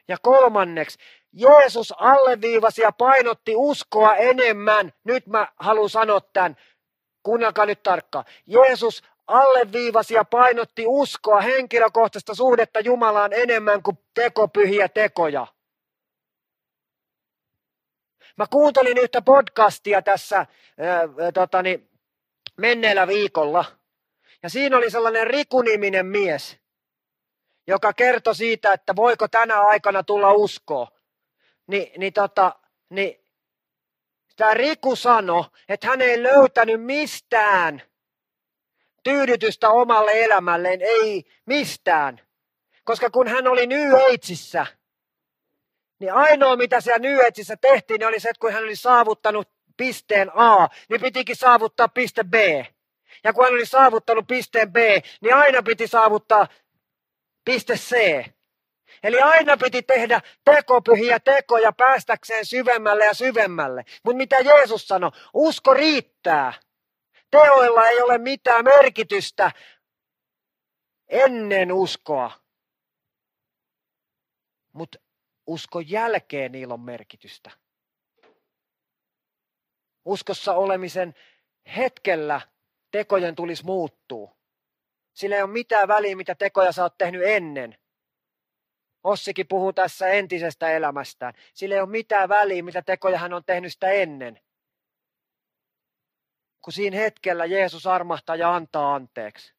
Ja kolmanneksi, Jeesus alleviivasi ja painotti uskoa enemmän. Nyt mä haluan sanoa tämän. Kuunnelkaa nyt tarkkaan. Jeesus alleviivasi ja painotti uskoa henkilökohtaista suhdetta Jumalaan enemmän kuin tekopyhiä tekoja. Mä kuuntelin yhtä podcastia tässä ää, totani, menneellä viikolla. Ja siinä oli sellainen Riku-niminen mies, joka kertoi siitä, että voiko tänä aikana tulla uskoa niin, niin, tota, niin tämä Riku sanoi, että hän ei löytänyt mistään tyydytystä omalle elämälleen, ei mistään. Koska kun hän oli Ageissa, niin ainoa mitä siellä Ageissa tehtiin, niin oli se, että kun hän oli saavuttanut pisteen A, niin pitikin saavuttaa piste B. Ja kun hän oli saavuttanut pisteen B, niin aina piti saavuttaa piste C. Eli aina piti tehdä tekopyhiä tekoja päästäkseen syvemmälle ja syvemmälle. Mutta mitä Jeesus sanoi? Usko riittää. Teoilla ei ole mitään merkitystä ennen uskoa. mutta uskon jälkeen niillä on merkitystä. Uskossa olemisen hetkellä tekojen tulisi muuttua. Sillä ei ole mitään väliä, mitä tekoja sä oot tehnyt ennen. Ossikin puhuu tässä entisestä elämästään. Sillä ei ole mitään väliä, mitä tekoja hän on tehnyt sitä ennen. Kun siinä hetkellä Jeesus armahtaa ja antaa anteeksi.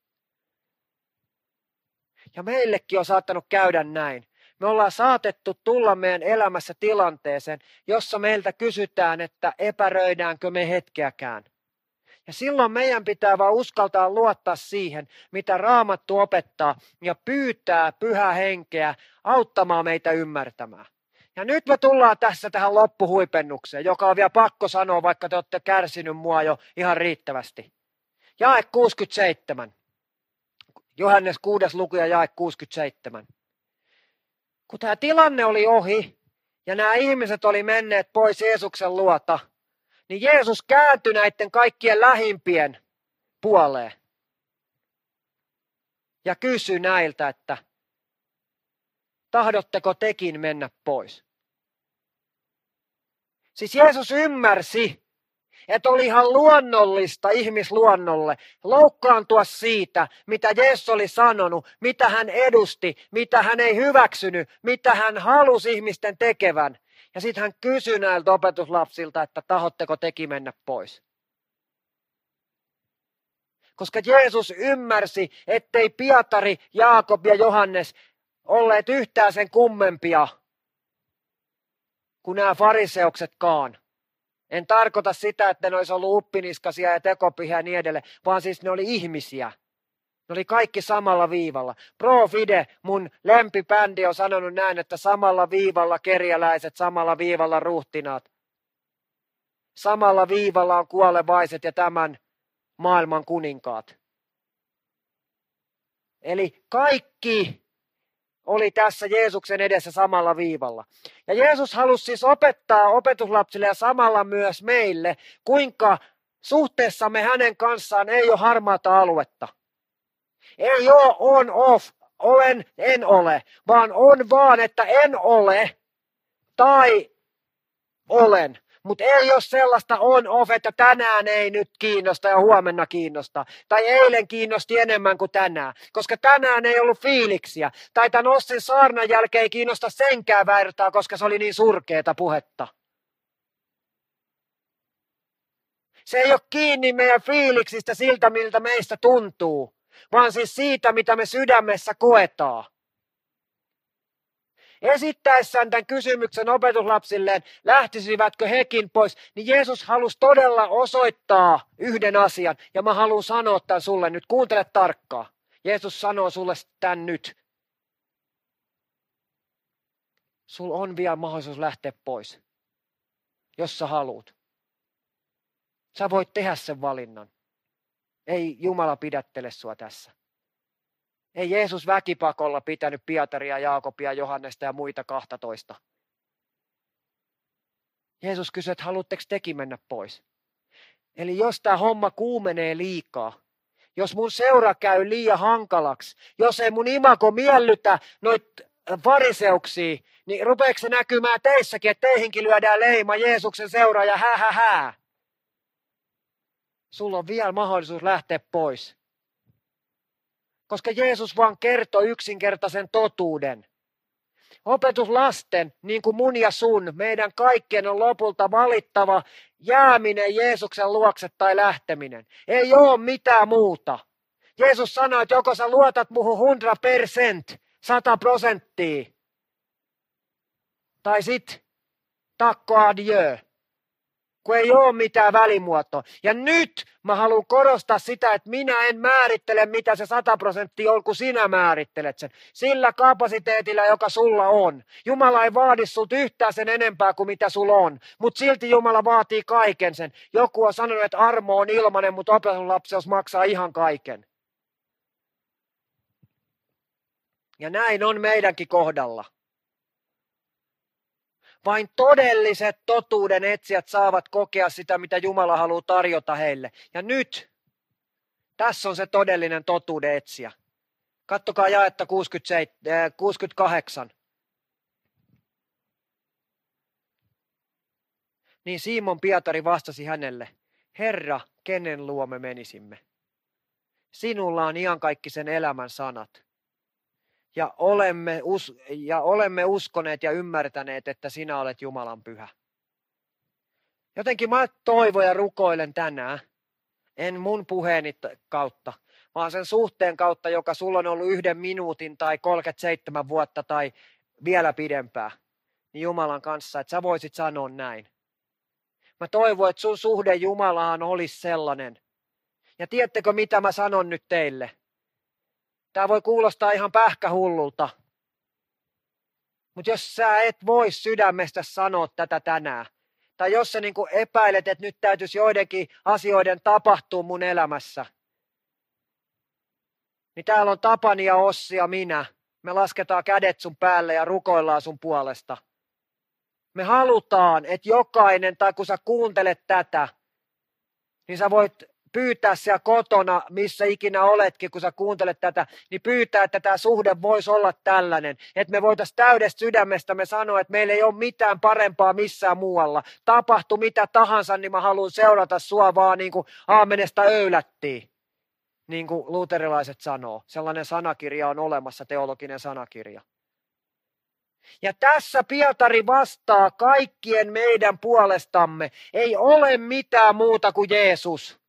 Ja meillekin on saattanut käydä näin. Me ollaan saatettu tulla meidän elämässä tilanteeseen, jossa meiltä kysytään, että epäröidäänkö me hetkeäkään. Ja silloin meidän pitää vaan uskaltaa luottaa siihen, mitä Raamattu opettaa ja pyytää pyhää henkeä auttamaan meitä ymmärtämään. Ja nyt me tullaan tässä tähän loppuhuipennukseen, joka on vielä pakko sanoa, vaikka te olette kärsinyt mua jo ihan riittävästi. Jae 67. Johannes 6. luku ja jae 67. Kun tämä tilanne oli ohi ja nämä ihmiset oli menneet pois Jeesuksen luota, niin Jeesus kääntyi näiden kaikkien lähimpien puoleen. Ja kysyi näiltä, että tahdotteko tekin mennä pois? Siis Jeesus ymmärsi, että oli ihan luonnollista ihmisluonnolle loukkaantua siitä, mitä Jeesus oli sanonut, mitä hän edusti, mitä hän ei hyväksynyt, mitä hän halusi ihmisten tekevän. Ja sitten hän kysyi näiltä opetuslapsilta, että tahotteko teki mennä pois. Koska Jeesus ymmärsi, ettei Pietari, Jaakob ja Johannes olleet yhtään sen kummempia kuin nämä fariseuksetkaan. En tarkoita sitä, että ne olisi ollut uppiniskasia ja tekopihiä ja niin edelleen, vaan siis ne oli ihmisiä. Ne oli kaikki samalla viivalla. Pro Fide, mun lempibändi, on sanonut näin, että samalla viivalla kerjäläiset, samalla viivalla ruhtinaat. Samalla viivalla on kuolevaiset ja tämän maailman kuninkaat. Eli kaikki oli tässä Jeesuksen edessä samalla viivalla. Ja Jeesus halusi siis opettaa opetuslapsille ja samalla myös meille, kuinka suhteessamme hänen kanssaan ei ole harmaata aluetta. Ei ole on off, olen, en ole, vaan on vaan, että en ole tai olen. Mutta ei ole sellaista on-off, että tänään ei nyt kiinnosta ja huomenna kiinnosta. Tai eilen kiinnosti enemmän kuin tänään, koska tänään ei ollut fiiliksiä. Tai tämän Ossin saarnan jälkeen ei kiinnosta senkään vertaa, koska se oli niin surkeeta puhetta. Se ei ole kiinni meidän fiiliksistä siltä, miltä meistä tuntuu, vaan siis siitä, mitä me sydämessä koetaan esittäessään tämän kysymyksen opetuslapsilleen, lähtisivätkö hekin pois, niin Jeesus halusi todella osoittaa yhden asian. Ja mä haluan sanoa tämän sulle nyt. Kuuntele tarkkaan. Jeesus sanoo sulle tämän nyt. Sul on vielä mahdollisuus lähteä pois, jos sä haluat. Sä voit tehdä sen valinnan. Ei Jumala pidättele sua tässä. Ei Jeesus väkipakolla pitänyt Pietaria, Jaakobia, Johannesta ja muita 12. Jeesus kysyi, että haluatteko teki mennä pois? Eli jos tämä homma kuumenee liikaa, jos mun seura käy liian hankalaksi, jos ei mun imako miellytä noit fariseuksia, niin rupeeko se näkymään teissäkin, että teihinkin lyödään leima Jeesuksen seuraaja, hä hä hä. Sulla on vielä mahdollisuus lähteä pois koska Jeesus vaan kertoi yksinkertaisen totuuden. Opetuslasten, niin kuin mun ja sun, meidän kaikkien on lopulta valittava jääminen Jeesuksen luokse tai lähteminen. Ei ole mitään muuta. Jeesus sanoi, että joko sä luotat muuhun 100 percent, 100 prosenttia, tai sit takko adieu kun ei ole mitään välimuotoa. Ja nyt mä haluan korostaa sitä, että minä en määrittele, mitä se 100 prosenttia on, kun sinä määrittelet sen. Sillä kapasiteetilla, joka sulla on. Jumala ei vaadi sulta yhtään sen enempää kuin mitä sulla on. Mutta silti Jumala vaatii kaiken sen. Joku on sanonut, että armo on ilmanen, mutta opetuslapseus maksaa ihan kaiken. Ja näin on meidänkin kohdalla. Vain todelliset totuuden etsijät saavat kokea sitä, mitä Jumala haluaa tarjota heille. Ja nyt, tässä on se todellinen totuuden etsijä. Kattokaa jaetta 67, 68. Äh, niin Simon Pietari vastasi hänelle, Herra, kenen luo me menisimme? Sinulla on iankaikkisen elämän sanat. Ja olemme, us- ja olemme uskoneet ja ymmärtäneet, että sinä olet Jumalan pyhä. Jotenkin mä toivon ja rukoilen tänään, en mun puheeni kautta, vaan sen suhteen kautta, joka sulla on ollut yhden minuutin tai 37 vuotta tai vielä pidempää, niin Jumalan kanssa, että sä voisit sanoa näin. Mä toivon, että sun suhde Jumalaan olisi sellainen. Ja tiedättekö, mitä mä sanon nyt teille? Tämä voi kuulostaa ihan pähkähullulta. Mutta jos sä et voi sydämestä sanoa tätä tänään, tai jos sä niin epäilet, että nyt täytyisi joidenkin asioiden tapahtua mun elämässä, niin täällä on Tapani ja Ossi ja minä. Me lasketaan kädet sun päälle ja rukoillaan sun puolesta. Me halutaan, että jokainen, tai kun sä kuuntelet tätä, niin sä voit pyytää siellä kotona, missä ikinä oletkin, kun sä kuuntelet tätä, niin pyytää, että tämä suhde voisi olla tällainen. Että me voitaisiin täydestä sydämestä me sanoa, että meillä ei ole mitään parempaa missään muualla. Tapahtu mitä tahansa, niin mä haluan seurata sua vaan niin kuin aamenesta öylättiin. Niin kuin luterilaiset sanoo. Sellainen sanakirja on olemassa, teologinen sanakirja. Ja tässä Pietari vastaa kaikkien meidän puolestamme. Ei ole mitään muuta kuin Jeesus.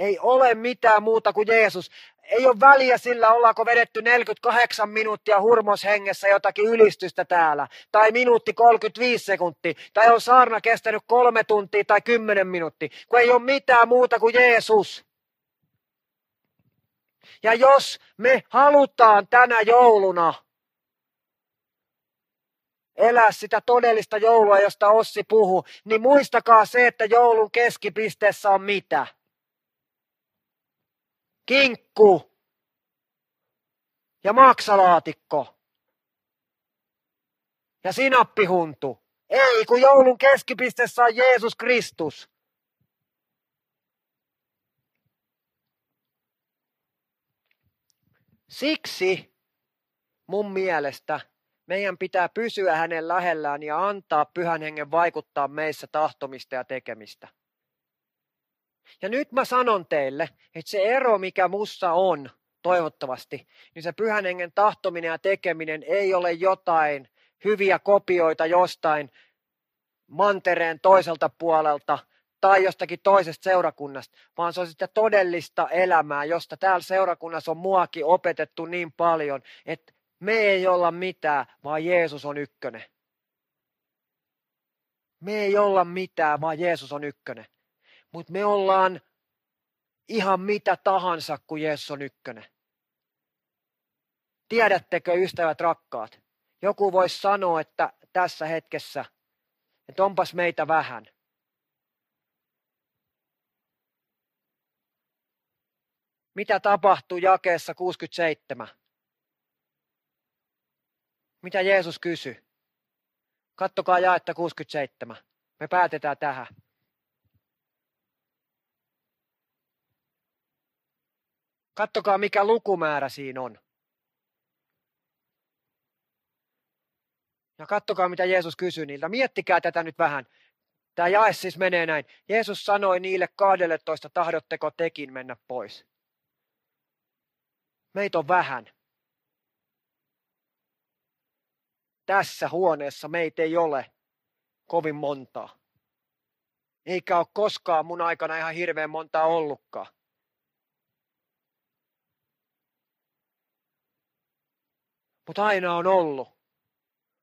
Ei ole mitään muuta kuin Jeesus. Ei ole väliä sillä, ollaanko vedetty 48 minuuttia hurmoshengessä jotakin ylistystä täällä. Tai minuutti 35 sekuntia. Tai on saarna kestänyt kolme tuntia tai kymmenen minuuttia. Kun ei ole mitään muuta kuin Jeesus. Ja jos me halutaan tänä jouluna elää sitä todellista joulua, josta Ossi puhuu, niin muistakaa se, että joulun keskipisteessä on mitä? Kinkku ja maksalaatikko ja sinappihuntu. Ei, kun joulun keskipisteessä on Jeesus Kristus. Siksi mun mielestä meidän pitää pysyä hänen lähellään ja antaa pyhän hengen vaikuttaa meissä tahtomista ja tekemistä. Ja nyt mä sanon teille, että se ero, mikä mussa on, toivottavasti, niin se pyhän hengen tahtominen ja tekeminen ei ole jotain hyviä kopioita jostain mantereen toiselta puolelta tai jostakin toisesta seurakunnasta, vaan se on sitä todellista elämää, josta täällä seurakunnassa on muakin opetettu niin paljon, että me ei olla mitään, vaan Jeesus on ykkönen. Me ei olla mitään, vaan Jeesus on ykkönen. Mutta me ollaan ihan mitä tahansa, kun Jeesus on ykkönen. Tiedättekö, ystävät rakkaat, joku voisi sanoa, että tässä hetkessä, että onpas meitä vähän. Mitä tapahtuu jakeessa 67? Mitä Jeesus kysyi? Kattokaa jaetta 67. Me päätetään tähän. Kattokaa mikä lukumäärä siinä on. Ja kattokaa mitä Jeesus kysyi niiltä. Miettikää tätä nyt vähän. Tämä jae siis menee näin. Jeesus sanoi niille 12, tahdotteko tekin mennä pois? Meitä on vähän. Tässä huoneessa meitä ei ole kovin montaa. Eikä ole koskaan mun aikana ihan hirveän montaa ollutkaan. Mutta aina on ollut.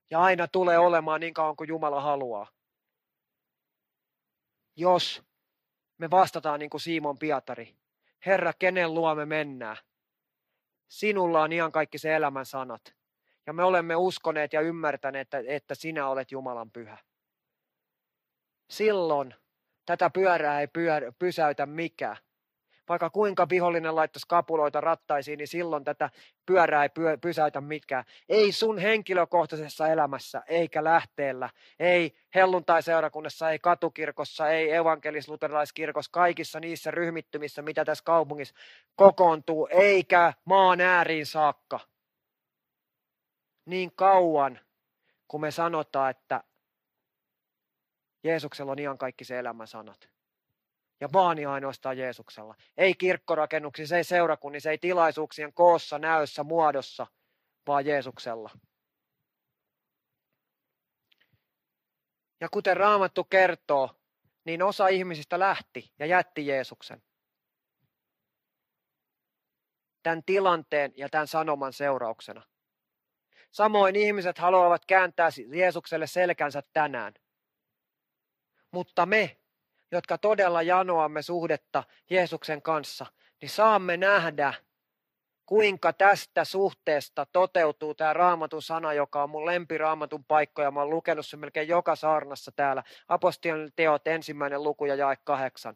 Ja aina tulee olemaan niin kauan kuin Jumala haluaa. Jos me vastataan niin kuin Simon Pietari. Herra, kenen luo me mennään? Sinulla on ihan kaikki se elämän sanat. Ja me olemme uskoneet ja ymmärtäneet, että, että sinä olet Jumalan pyhä. Silloin tätä pyörää ei pyör, pysäytä mikään. Vaikka kuinka vihollinen laittaisi kapuloita rattaisiin, niin silloin tätä pyörää ei pyö, pysäytä mitkään. Ei sun henkilökohtaisessa elämässä, eikä lähteellä, ei helluntai-seurakunnassa, ei katukirkossa, ei evankelis-luterilaiskirkossa, kaikissa niissä ryhmittymissä, mitä tässä kaupungissa kokoontuu, eikä maan ääriin saakka. Niin kauan, kun me sanotaan, että Jeesuksella on ihan kaikki se elämän sanat. Ja vaan ja ainoastaan Jeesuksella. Ei kirkkorakennuksissa, ei seurakunnissa, ei tilaisuuksien koossa, näössä, muodossa, vaan Jeesuksella. Ja kuten Raamattu kertoo, niin osa ihmisistä lähti ja jätti Jeesuksen. Tämän tilanteen ja tämän sanoman seurauksena. Samoin ihmiset haluavat kääntää Jeesukselle selkänsä tänään. Mutta me, jotka todella janoamme suhdetta Jeesuksen kanssa, niin saamme nähdä, kuinka tästä suhteesta toteutuu tämä raamatun sana, joka on mun lempiraamatun paikka ja mä oon lukenut sen melkein joka saarnassa täällä. Apostolien teot ensimmäinen luku ja jae kahdeksan.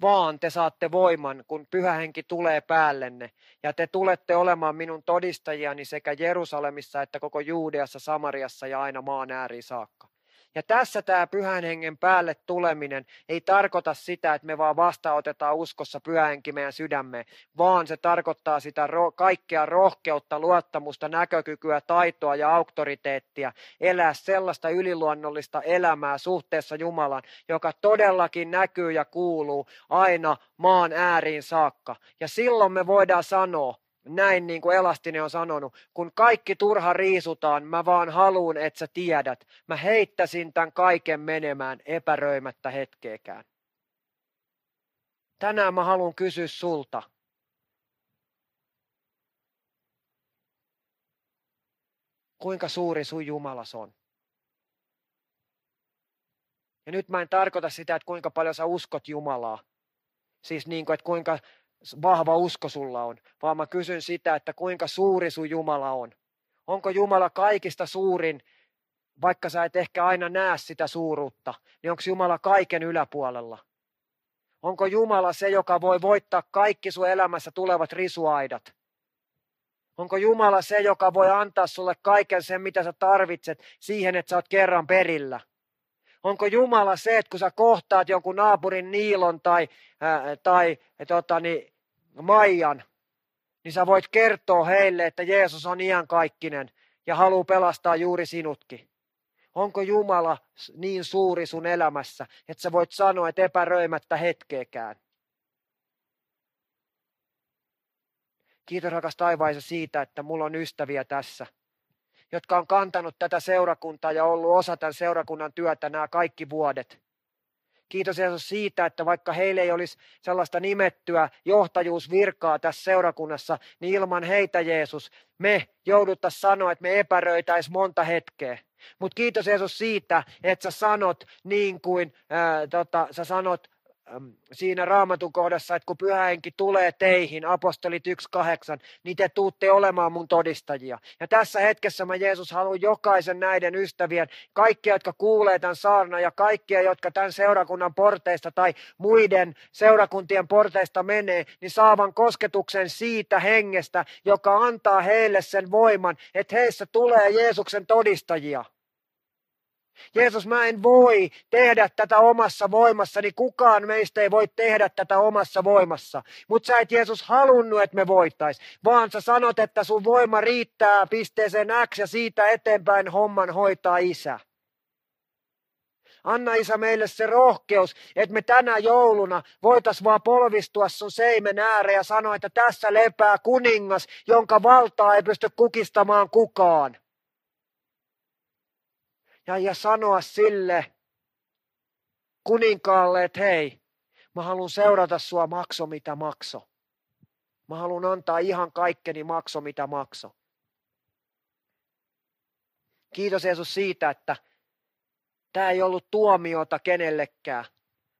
Vaan te saatte voiman, kun pyhä henki tulee päällenne, ja te tulette olemaan minun todistajiani sekä Jerusalemissa että koko Juudeassa, Samariassa ja aina maan ääriin saakka. Ja tässä tämä pyhän hengen päälle tuleminen ei tarkoita sitä, että me vaan vastaanotetaan uskossa pyhä henki meidän sydämeen, vaan se tarkoittaa sitä ro- kaikkea rohkeutta, luottamusta, näkökykyä, taitoa ja auktoriteettia, elää sellaista yliluonnollista elämää suhteessa Jumalan, joka todellakin näkyy ja kuuluu aina maan ääriin saakka. Ja silloin me voidaan sanoa, näin niin kuin Elastinen on sanonut, kun kaikki turha riisutaan, mä vaan haluun, että sä tiedät. Mä heittäisin tämän kaiken menemään epäröimättä hetkeekään. Tänään mä haluan kysyä sulta. Kuinka suuri sun Jumalas on? Ja nyt mä en tarkoita sitä, että kuinka paljon sä uskot Jumalaa. Siis niin kuin, että kuinka vahva usko sulla on, vaan mä kysyn sitä, että kuinka suuri sun Jumala on. Onko Jumala kaikista suurin, vaikka sä et ehkä aina näe sitä suuruutta, niin onko Jumala kaiken yläpuolella? Onko Jumala se, joka voi voittaa kaikki sun elämässä tulevat risuaidat? Onko Jumala se, joka voi antaa sulle kaiken sen, mitä sä tarvitset siihen, että sä oot kerran perillä? Onko Jumala se, että kun sä kohtaat jonkun naapurin Niilon tai, ää, tai tota, niin, Maijan, niin sä voit kertoa heille, että Jeesus on iankaikkinen ja haluaa pelastaa juuri sinutkin. Onko Jumala niin suuri sun elämässä, että sä voit sanoa, että epäröimättä hetkeekään? Kiitos rakas taivaisa siitä, että mulla on ystäviä tässä, jotka on kantanut tätä seurakuntaa ja ollut osa tämän seurakunnan työtä nämä kaikki vuodet. Kiitos Jeesus siitä, että vaikka heille ei olisi sellaista nimettyä johtajuusvirkaa tässä seurakunnassa, niin ilman heitä Jeesus, me jouduttaisiin sanoa, että me epäröitäisiin monta hetkeä. Mutta kiitos Jeesus siitä, että sä sanot niin kuin ää, tota, sä sanot siinä raamatun kohdassa, että kun pyhä henki tulee teihin, apostolit 1.8, niin te tuutte olemaan mun todistajia. Ja tässä hetkessä mä Jeesus haluan jokaisen näiden ystävien, kaikkia, jotka kuulee tämän saarna ja kaikkia, jotka tämän seurakunnan porteista tai muiden seurakuntien porteista menee, niin saavan kosketuksen siitä hengestä, joka antaa heille sen voiman, että heissä tulee Jeesuksen todistajia. Jeesus, mä en voi tehdä tätä omassa voimassani. Kukaan meistä ei voi tehdä tätä omassa voimassa. Mutta sä et Jeesus halunnut, että me voittais. Vaan sä sanot, että sun voima riittää pisteeseen X ja siitä eteenpäin homman hoitaa isä. Anna isä meille se rohkeus, että me tänä jouluna voitais vaan polvistua sun seimen ääreen ja sanoa, että tässä lepää kuningas, jonka valtaa ei pysty kukistamaan kukaan ja, ja sanoa sille kuninkaalle, että hei, mä haluan seurata sua makso mitä makso. Mä haluan antaa ihan kaikkeni makso mitä makso. Kiitos Jeesus siitä, että tämä ei ollut tuomiota kenellekään,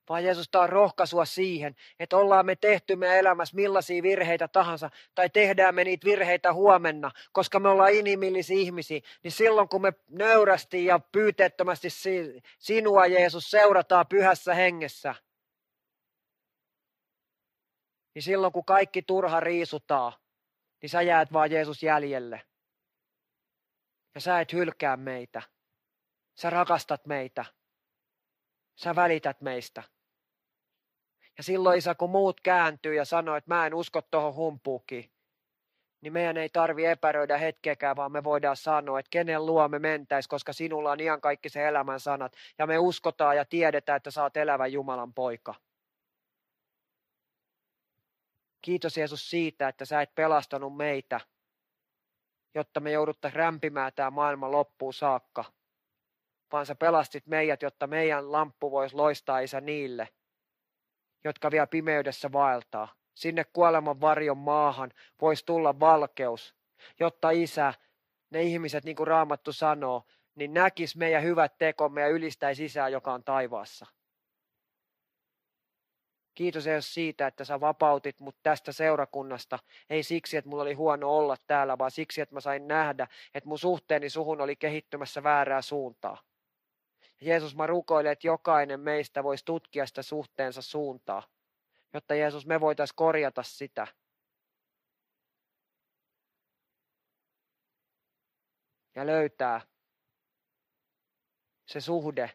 vaan Jeesus on rohkaisua siihen, että ollaan me tehty meidän elämässä millaisia virheitä tahansa, tai tehdään me niitä virheitä huomenna, koska me ollaan inhimillisiä ihmisiä, niin silloin kun me nöyrästi ja pyyteettömästi sinua Jeesus seurataan pyhässä hengessä, niin silloin kun kaikki turha riisutaan, niin sä jäät vaan Jeesus jäljelle. Ja sä et hylkää meitä. Sä rakastat meitä. Sä välität meistä. Ja silloin isä, kun muut kääntyy ja sanoo, että mä en usko tuohon humpuukin, niin meidän ei tarvi epäröidä hetkeäkään, vaan me voidaan sanoa, että kenen luo me mentäis, koska sinulla on ihan kaikki se elämän sanat. Ja me uskotaan ja tiedetään, että sä oot elävä Jumalan poika. Kiitos Jeesus siitä, että sä et pelastanut meitä, jotta me jouduttaisiin rämpimään tämä maailman loppuun saakka, vaan sä pelastit meidät, jotta meidän lamppu voisi loistaa isä niille, jotka vielä pimeydessä vaeltaa. Sinne kuoleman varjon maahan voisi tulla valkeus, jotta isä, ne ihmiset, niin kuin Raamattu sanoo, niin näkis meidän hyvät tekomme ja ylistäisi isää, joka on taivaassa. Kiitos Jeesus siitä, että sä vapautit mut tästä seurakunnasta. Ei siksi, että mulla oli huono olla täällä, vaan siksi, että mä sain nähdä, että mun suhteeni suhun oli kehittymässä väärää suuntaa. Jeesus, mä rukoilen, että jokainen meistä voisi tutkia sitä suhteensa suuntaa, jotta Jeesus, me voitaisiin korjata sitä. Ja löytää se suhde,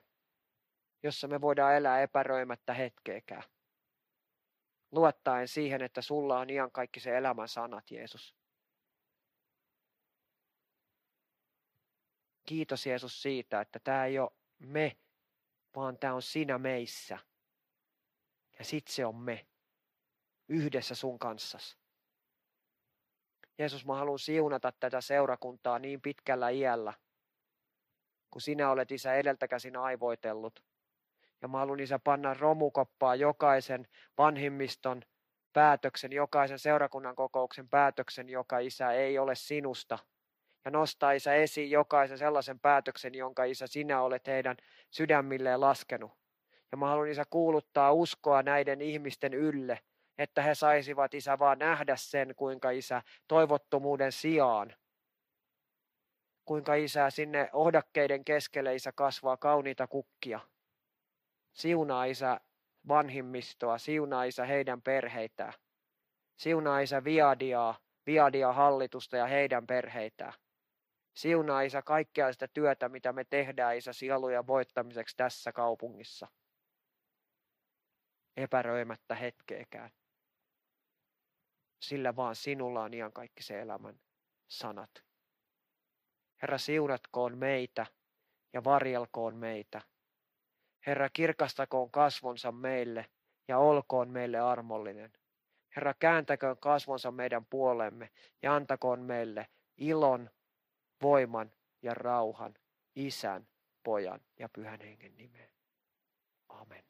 jossa me voidaan elää epäröimättä hetkeäkään luottaen siihen, että sulla on ihan kaikki se elämän sanat, Jeesus. Kiitos Jeesus siitä, että tämä ei ole me, vaan tämä on sinä meissä. Ja sit se on me, yhdessä sun kanssas. Jeesus, mä haluan siunata tätä seurakuntaa niin pitkällä iällä, kun sinä olet isä edeltäkäsin aivoitellut. Ja mä haluan isä panna romukoppaa jokaisen vanhimmiston päätöksen, jokaisen seurakunnan kokouksen päätöksen, joka isä ei ole sinusta. Ja nostaa isä esiin jokaisen sellaisen päätöksen, jonka isä sinä olet heidän sydämilleen laskenut. Ja mä haluan isä kuuluttaa uskoa näiden ihmisten ylle, että he saisivat isä vaan nähdä sen, kuinka isä toivottomuuden sijaan kuinka isä sinne ohdakkeiden keskelle isä kasvaa kauniita kukkia. Siunaa isä vanhimmistoa, siunaa isä heidän perheitään. Siunaa isä Viadiaa, Viadia hallitusta ja heidän perheitään. Siunaa isä kaikkea sitä työtä, mitä me tehdään isä sielujen voittamiseksi tässä kaupungissa. Epäröimättä hetkeäkään. Sillä vaan sinulla on ihan kaikki se elämän sanat. Herra, siunatkoon meitä ja varjelkoon meitä. Herra, kirkastakoon kasvonsa meille ja olkoon meille armollinen. Herra, kääntäköön kasvonsa meidän puolemme ja antakoon meille ilon, voiman ja rauhan, isän, pojan ja pyhän hengen nimeen. Amen.